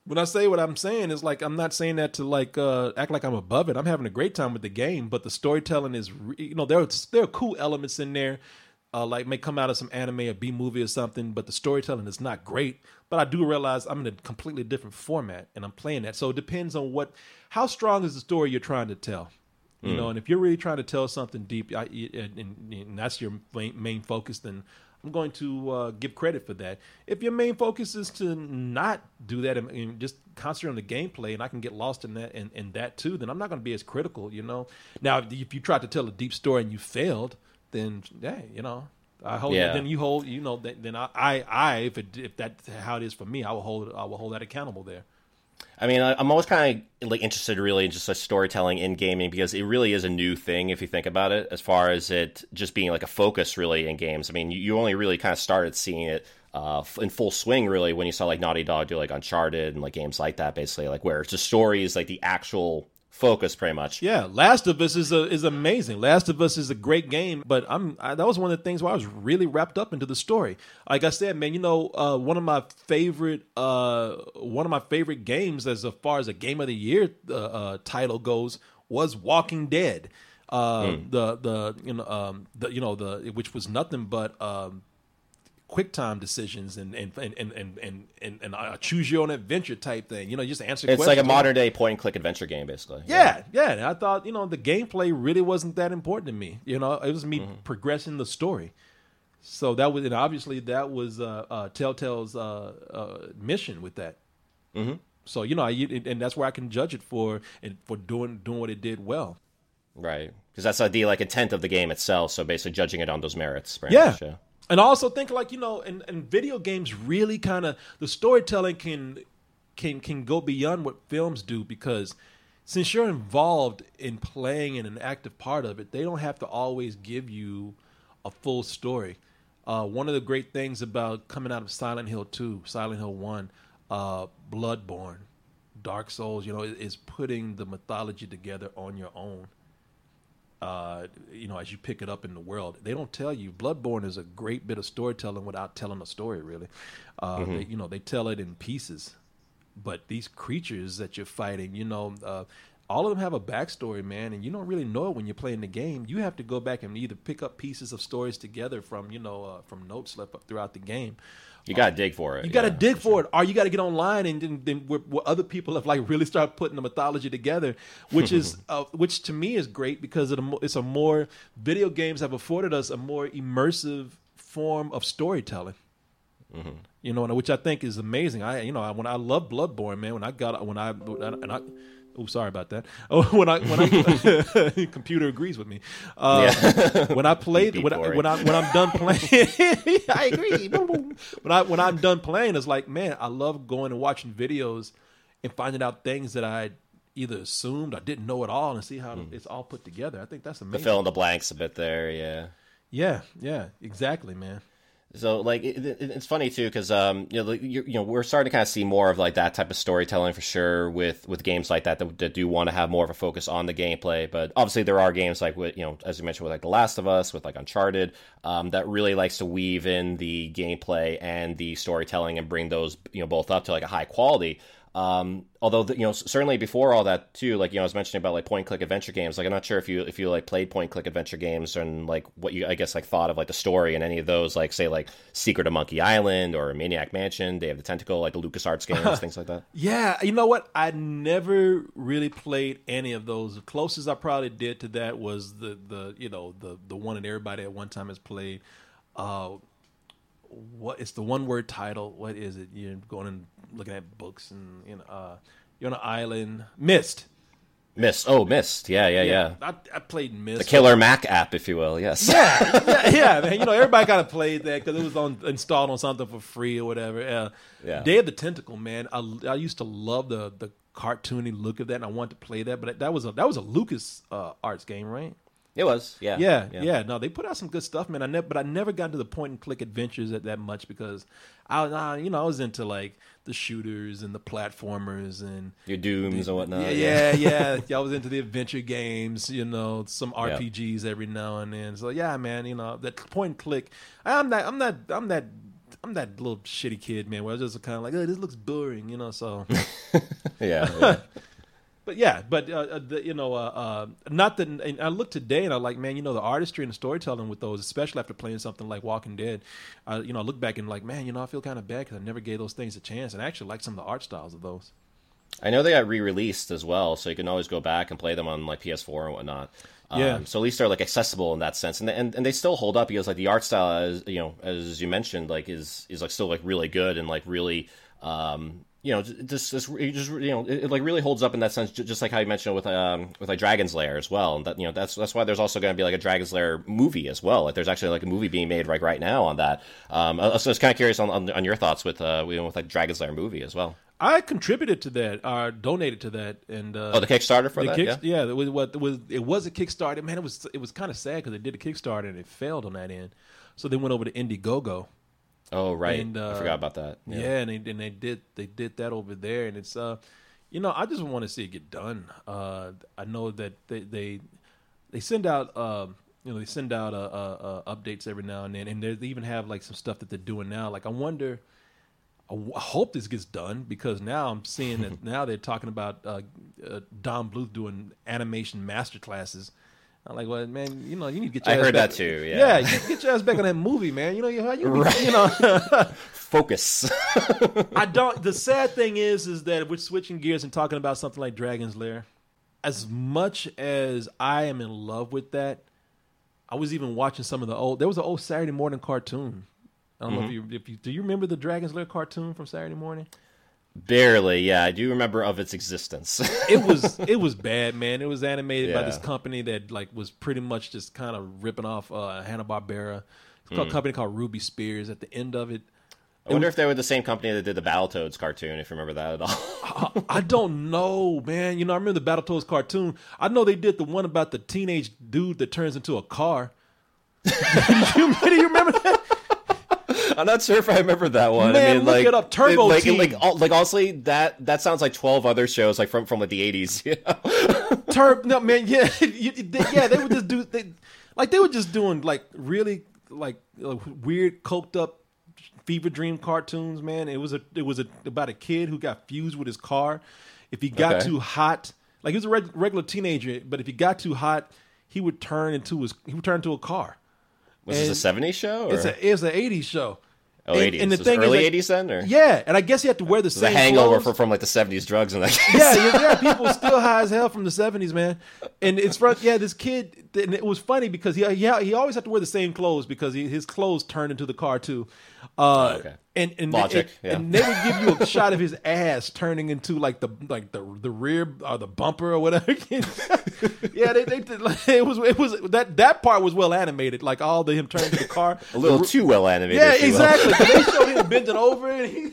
when I say what I'm saying is like I'm not saying that to like uh, act like I'm above it. I'm having a great time with the game, but the storytelling is re- you know there are, there are cool elements in there. Uh, like may come out of some anime or B movie or something, but the storytelling is not great. But I do realize I'm in a completely different format and I'm playing that. So it depends on what, how strong is the story you're trying to tell, you know. And if you're really trying to tell something deep, I, and, and, and that's your main, main focus, then I'm going to uh, give credit for that. If your main focus is to not do that and, and just concentrate on the gameplay, and I can get lost in that and, and that too, then I'm not going to be as critical, you know. Now, if you try to tell a deep story and you failed, then yeah, you know, I hold. Yeah. Then you hold, you know, then, then I, I, I, if it, if that's how it is for me, I will hold, I will hold that accountable there. I mean, I'm always kind of like interested, really, in just like storytelling in gaming because it really is a new thing if you think about it. As far as it just being like a focus, really, in games. I mean, you, only really kind of started seeing it uh, in full swing, really, when you saw like Naughty Dog do like Uncharted and like games like that, basically, like where it's the story is like the actual focus, pretty much. Yeah, Last of Us is a, is amazing. Last of Us is a great game, but I'm I, that was one of the things where I was really wrapped up into the story. Like I said, man, you know, uh, one of my favorite uh, one of my favorite games as far as a game of the year uh, uh, title goes was Walking Dead. Uh, The the you know um, the you know the which was nothing but um, quick time decisions and and and and and and, and, a choose your own adventure type thing. You know, just answer. It's like a modern day point and click adventure game, basically. Yeah, yeah. And I thought, you know, the gameplay really wasn't that important to me. You know, it was me Mm-hmm. progressing the story. So that was, and obviously that was uh, uh, Telltale's uh, uh, mission with that. Mm-hmm. So you know, I, and that's where I can judge it for and for doing doing what it did well. Right. because that's the like intent of the game itself. So basically, judging it on those merits. pretty much, Yeah. And also think like, you know, and, and video games really kind of the storytelling can can can go beyond what films do because since you're involved in playing and an active part of it, they don't have to always give you a full story. Uh, one of the great things about coming out of Silent Hill 2, Silent Hill 1, uh, Bloodborne, Dark Souls, you know, is, is putting the mythology together on your own uh, you know, as you pick it up in the world. They don't tell you. Bloodborne is a great bit of storytelling without telling a story, really. Uh, Mm-hmm. they, you know, they tell it in pieces. But these creatures that you're fighting, you know, uh, all of them have a backstory, man, and you don't really know it when you're playing the game. You have to go back and either pick up pieces of stories together from, you know, uh, from notes left up throughout the game. You gotta dig for it. You got to yeah, dig for it, or you got to get online and then, then where, where other people have like <laughs> really started putting the mythology together, which is <laughs> uh, which to me is great because it, it's a more video games have afforded us a more immersive form of storytelling. You know, and which I think is amazing. I you know I, when I love Bloodborne, man. When I got when I and I. Oh, sorry about that. <laughs> Oh, when I when I <laughs> computer agrees with me. Uh, <laughs> when I play when I, when I when I'm done playing, I agree. when I when I'm done playing, it's like man, I love going and watching videos and finding out things that I either assumed I didn't know at all, and see how it's all put together. I think that's The amazing. fill in the blanks a bit there. Yeah. Yeah, yeah, exactly, man. So like it, it, it's funny too because um you know you you know we're starting to kind of see more of like that type of storytelling for sure with with games like that that, that do want to have more of a focus on the gameplay. But obviously there are games like with you know as you mentioned with like The Last of Us with like Uncharted um that really likes to weave in the gameplay and the storytelling and bring those you know both up to like a high quality um, although the, you know certainly before all that too, like you know I was mentioning about like point click adventure games. Like I'm not sure if you if you like played point click adventure games and like what you I guess like thought of like the story and any of those like say like Secret of Monkey Island or Maniac Mansion, Day of the Tentacle, like the LucasArts games, <laughs> things like that. Yeah, you know what? I never really played any of those. The closest I probably did to that was the the you know the the one that everybody at one time has played. Uh, what it's the one word title? What is it? You're going and looking at books and you know uh, you're on an island. Myst. Myst, oh Myst, yeah, yeah, yeah. I, I played Myst. The Killer Mac app, if you will, yes. yeah, <laughs> yeah, yeah, man. You know, everybody kind of played that because it was on installed on something for free or whatever. Yeah. Yeah. Day of the Tentacle, man. I, I used to love the the cartoony look of that, and I wanted to play that. But that was a that was a Lucas uh, Arts game, right? It was, yeah, Yeah, yeah, No, they put out some good stuff, man. I never, but I never got into the point and click adventures that, that much because I, I, you know, I was into like the shooters and the platformers and Your Dooms and whatnot. yeah, yeah, yeah. I <laughs> was into the adventure games, you know, some RPGs every now and then. So yeah, man, you know, that point and click. I'm not, I'm not, I'm that, I'm that little shitty kid, man. Where I was just kind of like, oh, this looks boring, you know. So, <laughs> yeah, yeah. <laughs> but yeah, but uh, uh, the, you know, uh, uh, not that. I look today and I'm like, man, you know, the artistry and the storytelling with those, especially after playing something like Walking Dead. Uh, you know, I look back and like, man, you know, I feel kind of bad because I never gave those things a chance, and I actually like some of the art styles of those. I know they got re-released as well, so you can always go back and play them on like PS4 and whatnot. Um, Yeah. So at least they're like accessible in that sense, and and, and they still hold up because like the art style, as you know, as you mentioned, like is is like still like really good and like really. Um, you know, just, just, it just you know, it, it like really holds up in that sense, just like how you mentioned with um with like Dragon's Lair as well. And that you know, that's that's why there's also going to be like a Dragon's Lair movie as well. Like there's actually like a movie being made right right now on that. Um, so I was kind of curious on, on on your thoughts with uh you know, with like Dragon's Lair movie as well. I contributed to that, or donated to that, and uh, Oh, the Kickstarter for the that, Kick- yeah? it was what it was. It was a Kickstarter. Man, it was it was kind of sad because they did a Kickstarter and it failed on that end. So they went over to Indiegogo. Oh right, And, I uh, forgot about that. Yeah, and they and they did they did that over there, and it's uh, you know, I just want to see it get done. Uh, I know that they they they send out um. You know, they send out uh, uh, uh, updates every now and then, and they even have like some stuff that they're doing now. Like, I wonder, I w- I hope this gets done because now I'm seeing that <laughs> now they're talking about uh, uh, Don Bluth doing animation master classes. I'm like, well, man, you know, you need to get. Your I ass heard back- that too, yeah. get, get your ass back on that movie, man. You know, you, you, you know. <laughs> Focus. I don't. The sad thing is, is that we're switching gears and talking about something like Dragon's Lair. As much as I am in love with that, I was even watching some of the old. There was an old Saturday morning cartoon. I don't know if mm-hmm. you, if you do. You remember the Dragon's Lair cartoon from Saturday morning? Barely, yeah. I do remember of its existence. <laughs> it was it was bad, man. It was animated by this company that like was pretty much just kind of ripping off uh, Hanna Barbera. It's Hmm. called a company called Ruby Spears. At the end of it, I wonder if they were the same company that did the Battletoads cartoon, if you remember that at all. I don't know, man. You know, I remember the Battletoads cartoon. I know they did the one about the teenage dude that turns into a car. do, <laughs> you, do you remember that? I'm not sure if I remember that one. Man, I mean, look like, it up. Turbo like, Team. like, all- like, honestly, that that sounds like 12 other shows, like from from like the 80s. <laughs> You know? Turb, no man, yeah, <laughs> you, they, yeah. They would just do, they, like they were just doing like really like uh, weird, coked up fever dream cartoons. Man, it was a it was a, about a kid who got fused with his car. If he got Okay. too hot, like he was a reg- regular teenager, but if he got too hot, he would turn into his he would turn into a car. Was And this a 70s show? Or? It's a it's an '80s show. Oh, and- 80s. and the thing early like- 80s then? Or? Yeah, and I guess he had to wear the It was a same hangover clothes. from like the 70s drugs in that yeah, yeah, yeah, people still high as hell from the seventies, man. And it's from yeah, this kid. And it was funny because he he, he always had to wear the same clothes because he, his clothes turned into the car too. Uh, okay. And and Logic, and, yeah. and they would give you a <laughs> shot of his ass turning into like the like the the rear or the bumper or whatever. <laughs> yeah, they, they did, like, it was it was that that part was well animated, like all the him turning to the car. a little too well animated. Yeah, if you will. exactly. <laughs> they showed him bending over, and he,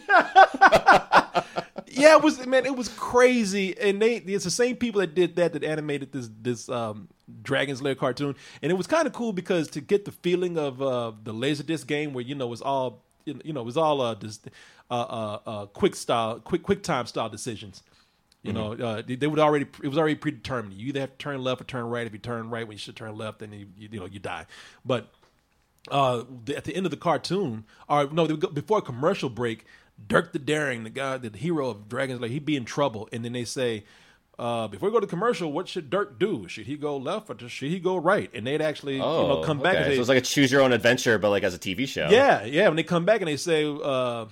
yeah, it was man, it was crazy. And they it's the same people that did that that animated this this um, Dragon's Lair cartoon, and it was kind of cool because to get the feeling of uh, the Laserdisc game, where you know it's all you know it was all uh, uh, uh, uh, quick style, quick quick time style decisions. You know, uh, they, they would already it was already predetermined. You either have to turn left or turn right. If you turn right when you should turn left, then you you, you know you die. But uh, the- at the end of the cartoon, or no, go, before a commercial break, Dirk the Daring, the guy, the hero of Dragons, like he'd be in trouble, and then they say, uh, before we go to commercial, what should Dirk do? Should he go left or should he go right? And they'd actually, Oh, you know, come back okay. and say, so it's like a choose your own adventure, but like as a TV show. yeah, yeah. When they come back and they say, uh,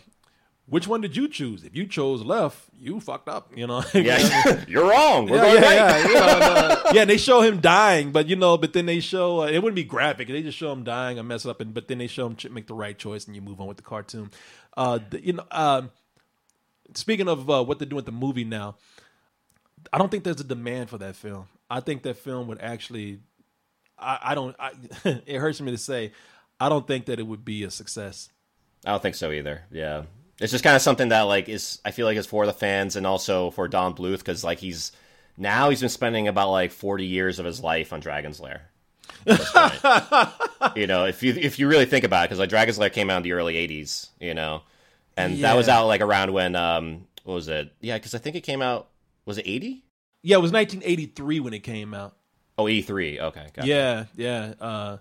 which one did you choose? If you chose left, you fucked up. You know, <laughs> Yeah, <laughs> you're wrong. We're yeah, yeah, right. yeah, you know, and, uh, yeah, and they show him dying, but you know, but then they show uh, it wouldn't be graphic. They just show him dying and mess up, and but then they show him ch- make the right choice, and you move on with the cartoon. Uh, the, you know, um, speaking of uh, what they're doing with the movie now, I don't think there's a demand for that film. I think that film would actually, I, I don't. I, <laughs> it hurts me to say, I don't think that it would be a success. I don't think so either. Yeah, it's just kind of something that like is I feel like is for the fans and also for Don Bluth because like he's now he's been spending about like forty years of his life on Dragon's Lair. at this point. <laughs> you know, if you if you really think about it, because like Dragon's Lair came out in the early '80s, you know, and that was out like around when um what was it? Yeah, because I think it came out was it '80? Yeah, it was 1983 when it came out. Oh, '83. Okay, gotcha. Yeah, yeah. Uh,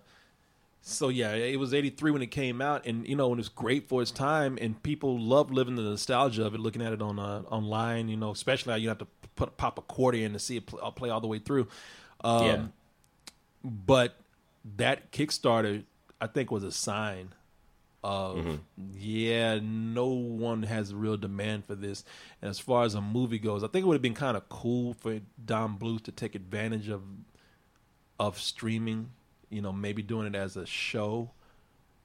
so yeah, it was '83 when it came out, and you know, and it was great for its time, and people love living the nostalgia of it, looking at it on uh, online. You know, especially how you have to put pop a quarter in to see it pl- play all the way through. Um, Yeah. But that Kickstarter, I think, was a sign of Mm-hmm. yeah, no one has a real demand for this. And as far as a movie goes, I think it would have been kind of cool for Don Bluth to take advantage of of streaming. You know, maybe doing it as a show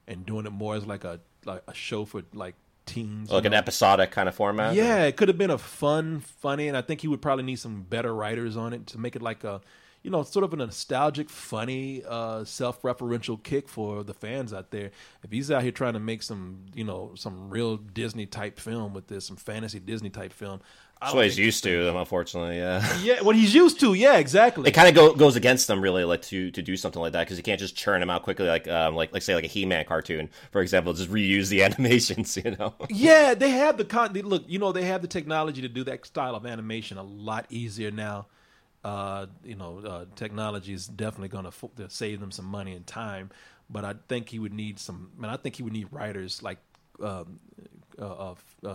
and doing it more as like a like a show for like teens. like you an know? episodic kind of format. Yeah, it could have been a fun, funny, and I think he would probably need some better writers on it to make it like a, you know, sort of a nostalgic, funny, uh, self-referential kick for the fans out there. If he's out here trying to make some, you know, some real Disney type film with this, some fantasy Disney type film, that's what he's used to. them, Unfortunately, yeah. <laughs> Yeah, what he's used to. Yeah, exactly. it kind of go, goes against them really like to to do something like that because you can't just churn them out quickly like um like like say like a He-Man cartoon for example just reuse the <laughs> animations you know <laughs> Yeah, they have the con. they- Look, you know, they have the technology to do that style of animation a lot easier now. Uh, you know, uh, technology is definitely going to save them some money and time. But I think he would need some. Man, I think he would need writers like um, uh, uh, uh,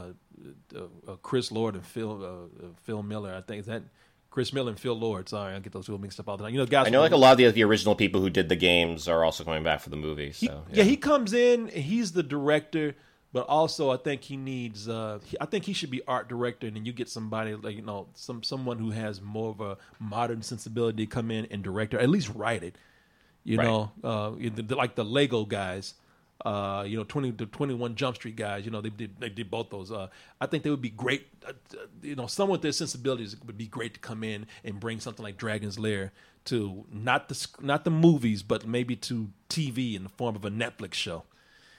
uh, Chris Lord and Phil Phil Miller. I think is that Chris Miller and Phil Lord. Sorry, I get those two mixed up all the time. You know, guys. I know like a lot of the the original people who did the games are also coming back for the movie He- so yeah. he comes in. He's the director, but also I think he needs. Uh, he- I think he should be art director, and then you get somebody like you know some someone who has more of a modern sensibility come in and direct, or at least write it. You Right. know, uh, like the Lego guys. uh, you know, twenty to twenty one Jump Street guys. You know, they did they did both those. Uh, I think they would be great. Uh, you know, someone with their sensibilities would be great to come in and bring something like Dragon's Lair to not the not the movies, but maybe to TV in the form of a Netflix show.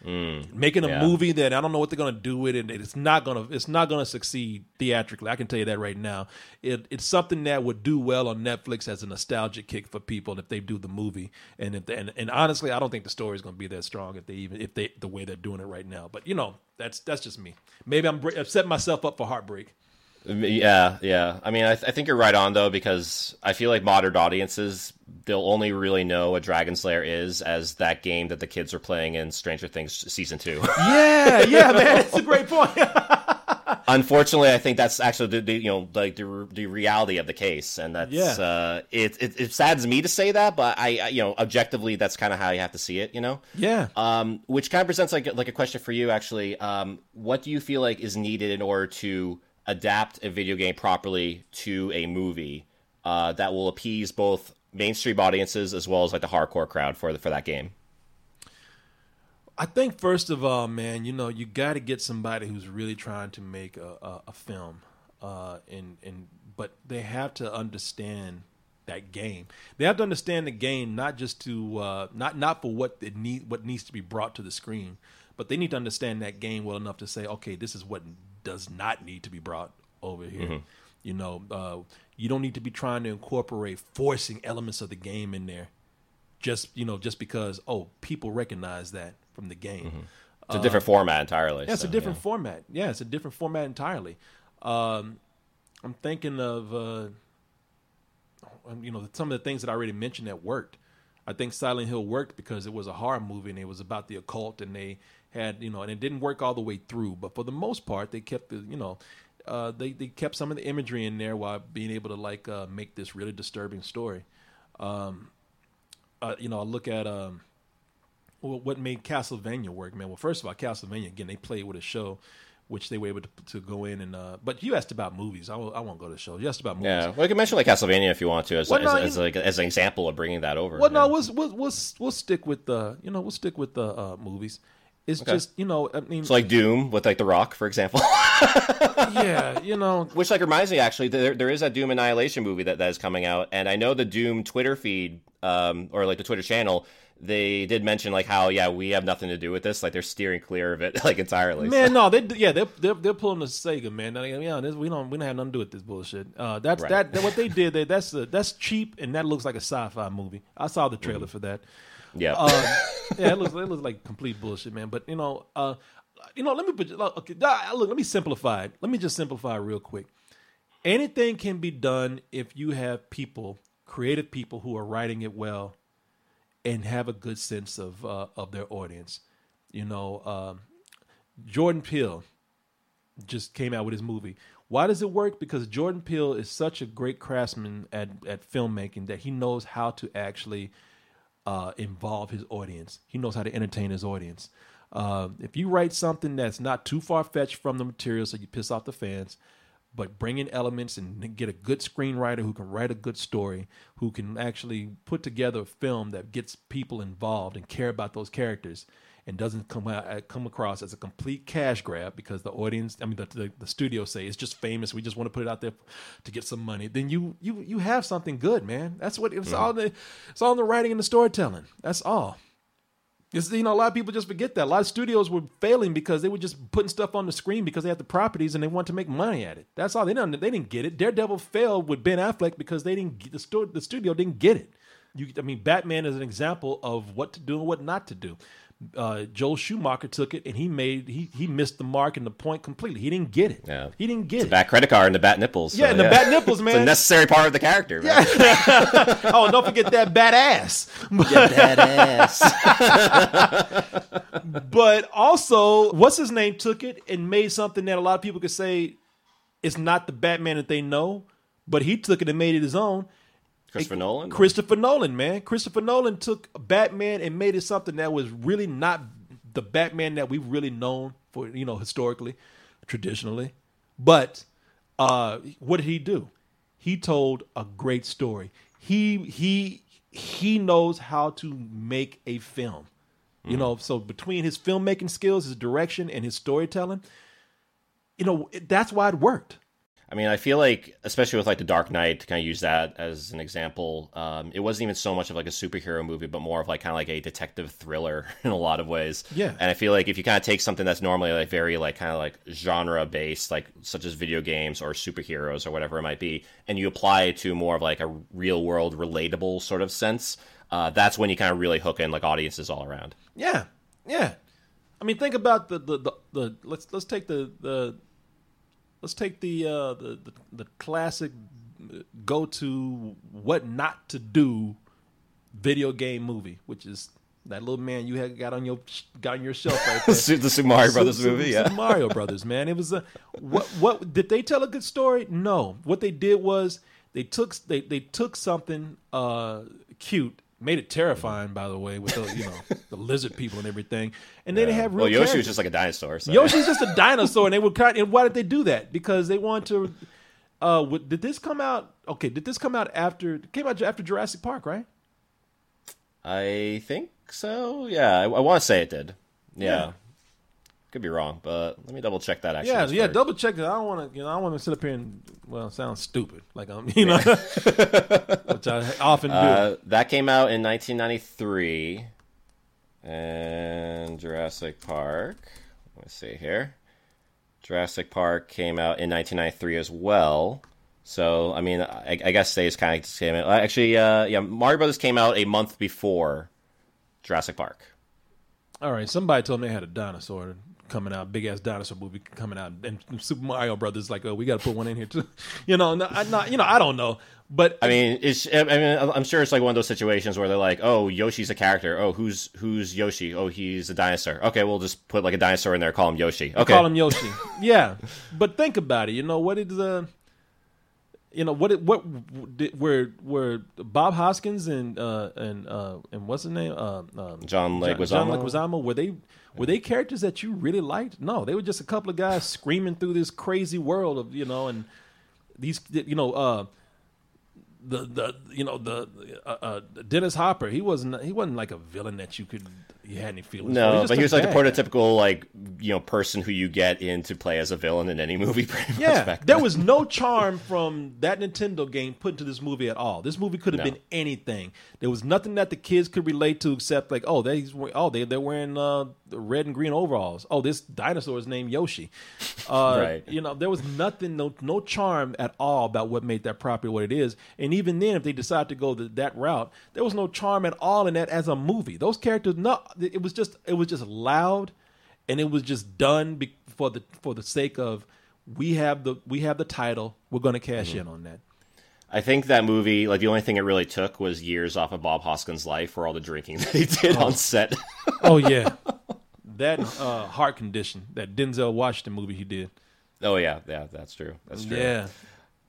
Mm. Making a yeah. movie that I don't know what they're gonna do with it. And it's not gonna it's not gonna succeed theatrically. I can tell you that right now. It, it's something that would do well on Netflix as a nostalgic kick for people if they do the movie. And if they, and, and honestly, I don't think the story is gonna be that strong if they even if they the way they're doing it right now. But you know, that's that's just me. Maybe I'm, I'm setting myself up for heartbreak. Yeah, yeah. I mean, I, th- I think you're right on though because I feel like modern audiences they'll only really know what Dragon's Lair is as that game that the kids are playing in Stranger Things season two. <laughs> Yeah, yeah, man, that's a great point. <laughs> Unfortunately, I think that's actually the, the you know like the, the reality of the case, and that's Yeah. uh, it, it. It saddens me to say that, but I, I you know objectively that's kind of how you have to see it. You know. yeah. Um, which kind of presents like like a question for you actually. Um, what do you feel like is needed in order to adapt a video game properly to a movie uh, that will appease both mainstream audiences as well as like the hardcore crowd for the, for that game? I think first of all, man, you know, you got to get somebody who's really trying to make a, a, a film, uh, and and but they have to understand that game. They have to understand the game not just to uh, not not for what it need what needs to be brought to the screen, but they need to understand that game well enough to say, okay, this is what does not need to be brought over here. You know, uh, you don't need to be trying to incorporate forcing elements of the game in there just you know just because oh people recognize that from the game. It's a different format entirely. yeah, it's so, a different format. Yeah it's a different format entirely. Um i'm thinking of uh um, you know some of the things that i already mentioned that worked. I think silent hill worked because it was a horror movie and it was about the occult and they had you know and it didn't work all the way through but for the most part they kept the you know uh, they, they kept some of the imagery in there while being able to like uh, make this really disturbing story um, uh, you know, I look at um, what made Castlevania work, man. Well, first of all, Castlevania again, they played with a show, which they were able to, to go in and. Uh, but you asked about movies. I, will, I won't go to the show. You asked about movies. Yeah, well, you can mention like Castlevania if you want to, as, Well, as, no, as, you- like as an example of bringing that over. Well, no, we'll, we'll we'll we'll stick with the you know we'll stick with the uh, movies. It's just you know I mean So like Doom with like The Rock, for example. <laughs> yeah you know Which like reminds me actually, there there is a Doom Annihilation movie that, that is coming out, and I know the Doom Twitter feed, um, or like the Twitter channel, they did mention like how yeah we have nothing to do with this, like they're steering clear of it <laughs> like entirely. Man, So- no, they yeah they're they're, they're pulling the Sega man. Like, yeah, this, we don't we don't have nothing to do with this bullshit. Uh, that's Right. that, that what they <laughs> did. They, that's uh, that's cheap and that looks like a sci-fi movie. I saw the trailer for that. yeah, Uh, <laughs> yeah, it looks it looks like complete bullshit, man. But you know, uh, you know, let me put okay. Look, let me simplify it. Let me just simplify real quick. Anything can be done if you have people, creative people, who are writing it well, and have a good sense of uh, of their audience. You know, um, Jordan Peele just came out with his movie. Why does it work? Because Jordan Peele is such a great craftsman at at filmmaking that he knows how to actually uh, involve his audience. He knows how to entertain his audience. Uh, if you write something that's not too far fetched from the material, so you piss off the fans, but bring in elements and get a good screenwriter who can write a good story, who can actually put together a film that gets people involved and care about those characters, and doesn't come out come across as a complete cash grab because the audience, I mean, the, the, the studio say it's just famous. We just want to put it out there to get some money. Then you you you have something good, man. That's what it's mm-hmm. all the it's all in the writing and the storytelling. That's all. You know, a lot of people just forget that. A lot of studios were failing because they were just putting stuff on the screen because they had the properties and they want to make money at it. That's all. They didn't. They didn't get it. Daredevil failed with Ben Affleck because they didn't. get- The, the studio didn't get it. You, I mean, Batman is an example of what to do and what not to do. Uh, Joel Schumacher took it and he made he he missed the mark and the point completely. He didn't get it. Yeah. he didn't get it. bat credit card and the bat nipples. Yeah, so, and the bat nipples, <laughs> It's man. a necessary part of the character. Man. <laughs> oh, don't forget that badass. <laughs> but also, what's his name took it and made something that a lot of people could say it's not the Batman that they know, but he took it and made it his own. Christopher Nolan. Christopher Nolan, man. Christopher Nolan took Batman and made it something that was really not the Batman that we've really known for, you know, historically, traditionally. But uh, what did he do? He told a great story. He he he knows how to make a film. You know, so between his filmmaking skills, his direction, and his storytelling, you know, that's why it worked. I mean, I feel like, especially with like the Dark Knight, to kind of use that as an example, um, it wasn't even so much of like a superhero movie, but more of like kind of like a detective thriller <laughs> in a lot of ways. Yeah. And I feel like if you kind of take something that's normally like very like kind of like genre based, like such as video games or superheroes or whatever it might be, and you apply it to more of like a real world relatable sort of sense, uh, that's when you kind of really hook in like audiences all around. Yeah, yeah. I mean, think about the the, the, the let's let's take the the let's take the uh, the, the the classic go to what not to do video game movie, which is that little man you had got on your got on your shelf right <laughs> there. the Super Mario Brothers Super- movie, Super yeah. Mario Brothers, man. It was a what what did they tell a good story? No. What they did was they took they they took something uh cute, made it terrifying by the way with the you know <laughs> the lizard people and everything. And then they have real Well, Yoshi was just like a dinosaur. So. Yoshi's just a dinosaur and they were kind and why did they do that? Because they want to uh did this come out okay, did this come out after came out after Jurassic Park, right? I think so. Yeah, I, I want to say it did. Yeah. Yeah. Could be wrong, but let me double check that. Actually, Yeah, yeah. for- Double check it. I don't want to. You know, I want to sit up here and well, sound stupid like I'm. You know, <laughs> which I often do. Uh, that came out in 1993, and Jurassic Park. Let me see here. Jurassic Park came out in 1993 as well. So, I mean, I, I guess they just kind of came out. Actually, uh, yeah, Mario Brothers came out a month before Jurassic Park. All right, somebody told me they had a dinosaur coming out, big ass dinosaur movie coming out, and Super Mario Brothers like, oh, we got to put one in here too. <laughs> You know, no, I, not, you know, I don't know, but I mean, it's. I mean, I'm sure it's like one of those situations where they're like, "Oh, Yoshi's a character. Oh, who's who's Yoshi? Oh, he's a dinosaur. Okay, we'll just put like a dinosaur in there, call him Yoshi. Okay, call him Yoshi. <laughs> yeah, but think about it. You know what is uh, you know what what did, were were Bob Hoskins and uh and uh and what's his name uh um, John Leguizamo. John Leguizamo were they were they characters that you really liked? No, they were just a couple of guys screaming through this crazy world of you know and these you know uh the the you know the uh, uh, Dennis Hopper he wasn't he wasn't like a villain that you could you had any feelings. No, just but he was like the bad guy. prototypical like you know person who you get in to play as a villain in any <laughs> movie. Pretty much Yeah, there was no charm from that Nintendo game put into this movie at all. This movie could have No. been anything. There was nothing that the kids could relate to except like, oh, they oh they they're wearing uh, the red and green overalls. Oh, this dinosaur is named Yoshi. Uh, <laughs> Right. You know, there was nothing, no no charm at all about what made that property what it is. And even then, if they decided to go the, that route, there was no charm at all in that as a movie. Those characters, no, it was just it was just loud, and it was just done be, for the for the sake of we have the we have the title. We're going to cash Mm-hmm. in on that. I think that movie, like the only thing it really took was years off of Bob Hoskins' life for all the drinking <laughs> that he did on set. <laughs> Oh yeah, <laughs> that uh, heart condition, that Denzel Washington movie he did. oh yeah, yeah, that's true. That's true. Yeah.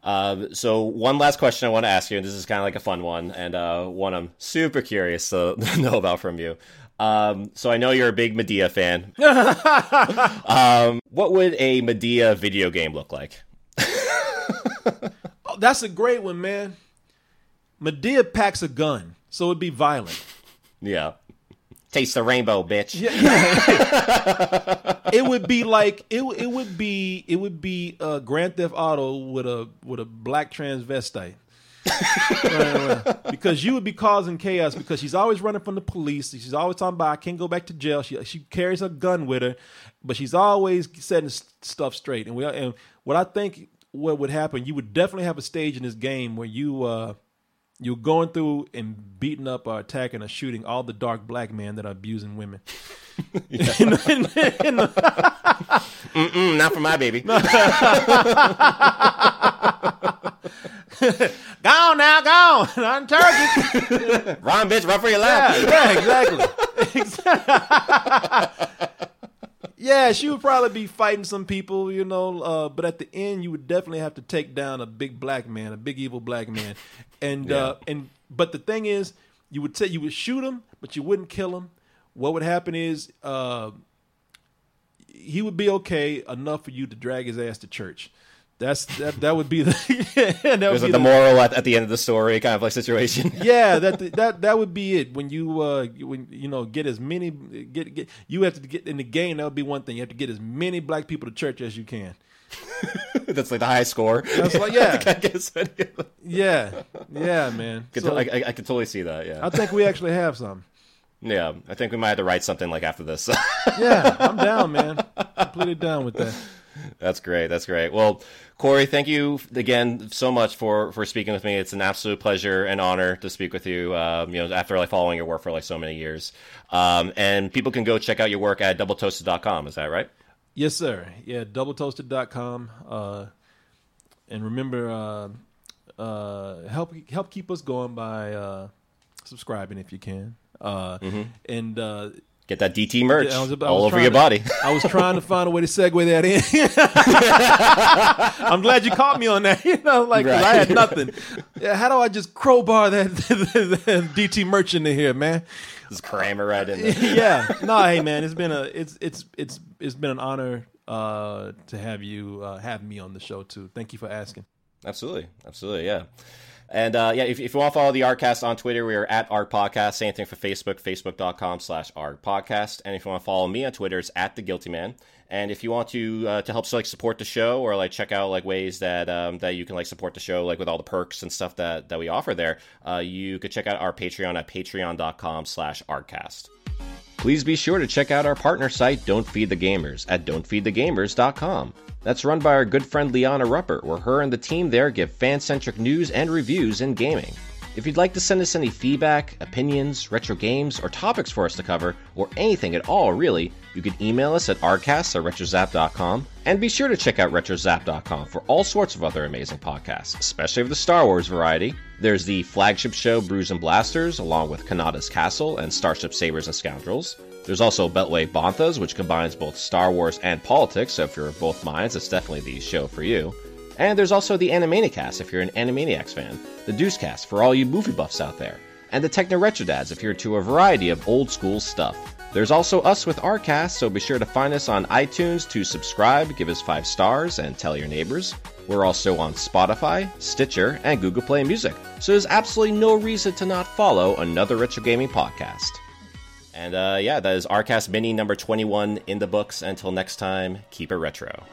Um, so one last question I want to ask you, and this is kind of like a fun one, and uh, one I'm super curious to know about from you. Um, so I know you're a big Madea fan. <laughs> um, what would a Madea video game look like? Oh, that's a great one, man. Madea packs a gun, so it'd be violent. Yeah. Taste the rainbow, bitch. <laughs> it would be like it. It would be it would be a Grand Theft Auto with a with a black transvestite. Because you would be causing chaos because she's always running from the police. She's always talking about I can't go back to jail. She she carries a gun with her, but she's always setting stuff straight. And we and what I think what would happen, you would definitely have a stage in this game where you uh you're going through and beating up or attacking or shooting all the dark black men that are abusing women. In the- in the- in the- not for my baby. <laughs> <laughs> <laughs> Go on now, gone. on. On turkey. run, bitch, run for your life. yeah, exactly. <laughs> yeah, she would probably be fighting some people, you know, uh, but at the end, you would definitely have to take down a big black man, a big evil black man, and uh, and but the thing is, you would say you would shoot him, but you wouldn't kill him. What would happen is, uh, he would be okay enough for you to drag his ass to church. That's that. That would be the. <laughs> that would There's be like the moral at, at the end of the story, kind of like situation. <laughs> yeah, <laughs> that that that would be it. When you uh when you know get as many get get you have to get in the game. That would be one thing. You have to get as many black people to church as you can. That's like the high score. That's like yeah, I guess. yeah, yeah, man. Could- So, I, I, I could totally see that. Yeah, I think we actually have some. yeah. I think we might have to write something like after this. Yeah, I'm down, man. Completely down with that. That's great. That's great. Well, Corey, thank you again so much for for speaking with me. It's an absolute pleasure and honor to speak with you. Um, you know, after like following your work for like so many years, um, and people can go check out your work at doubletoasted.com. Is that right? Yes, sir. Yeah, doubletoasted.com. Uh, and remember, uh, uh, help help keep us going by uh, subscribing if you can. Uh, And uh, Get that DT merch was- all over your to- body. I was trying to <laughs> find a way to segue that in. <laughs> I'm glad you caught me on that. <laughs> You know, like 'cause I had nothing. Yeah, how do I just crowbar that, that DT merch into here, man? Just cram it right in there. yeah. No, hey man, it's been a it's it's it's it's been an honor uh to have you uh have me on the show too. Thank you for asking. Absolutely, absolutely, yeah. And uh, yeah, if, if you want to follow the Arcast on Twitter, we are at Art Podcast. Same thing for Facebook, facebook.com slash Art Podcast. And if you want to follow me on Twitter, it's at The Guilty Man. And if you want to uh, to help like support the show or like check out like ways that um, that you can like support the show like with all the perks and stuff that that we offer there, uh, you could check out our Patreon at patreon.com slash Arcast. Please be sure to check out our partner site, Don't Feed the Gamers, at don'tfeedthegamers.com. That's run by our good friend Liana Ruppert, where her and the team there give fan centric news and reviews in gaming. If you'd like to send us any feedback, opinions, retro games, or topics for us to cover, or anything at all really, you can email us at rcast at retrozap.com. And be sure to check out retrozap.com for all sorts of other amazing podcasts, especially of the Star Wars variety. There's the flagship show Brews and Blasters, along with Kanata's Castle and Starship Sabers and Scoundrels. There's also Beltway Banthas, which combines both Star Wars and politics, so if you're of both minds, it's definitely the show for you. And there's also the Animaniacast if you're an Animaniacs fan, the Deucecast for all you movie buffs out there, and the Techno Retro Dads if you're into a variety of old school stuff. There's also us with our cast, so be sure to find us on iTunes to subscribe, give us five stars, and tell your neighbors. We're also on Spotify, Stitcher, and Google Play Music, so there's absolutely no reason to not follow another retro gaming podcast. And uh, yeah, that is Arcast Mini number 21 in the books. Until next time, keep it retro.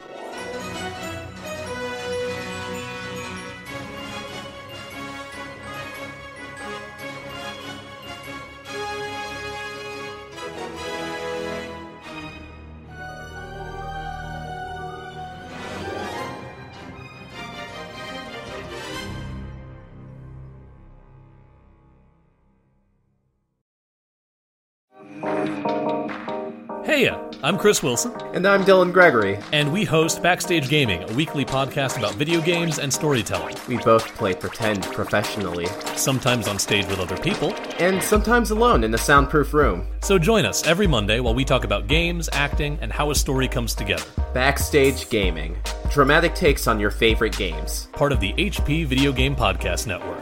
I'm Chris Wilson, And I'm Dylan Gregory. and we host Backstage Gaming, a weekly podcast about video games and storytelling, We both play pretend professionally, sometimes on stage with other people. and sometimes alone in a soundproof room. So join us every Monday while we talk about games, acting, and how a story comes together. Backstage Gaming. Dramatic takes on your favorite games. Part of the HP Video Game Podcast Network.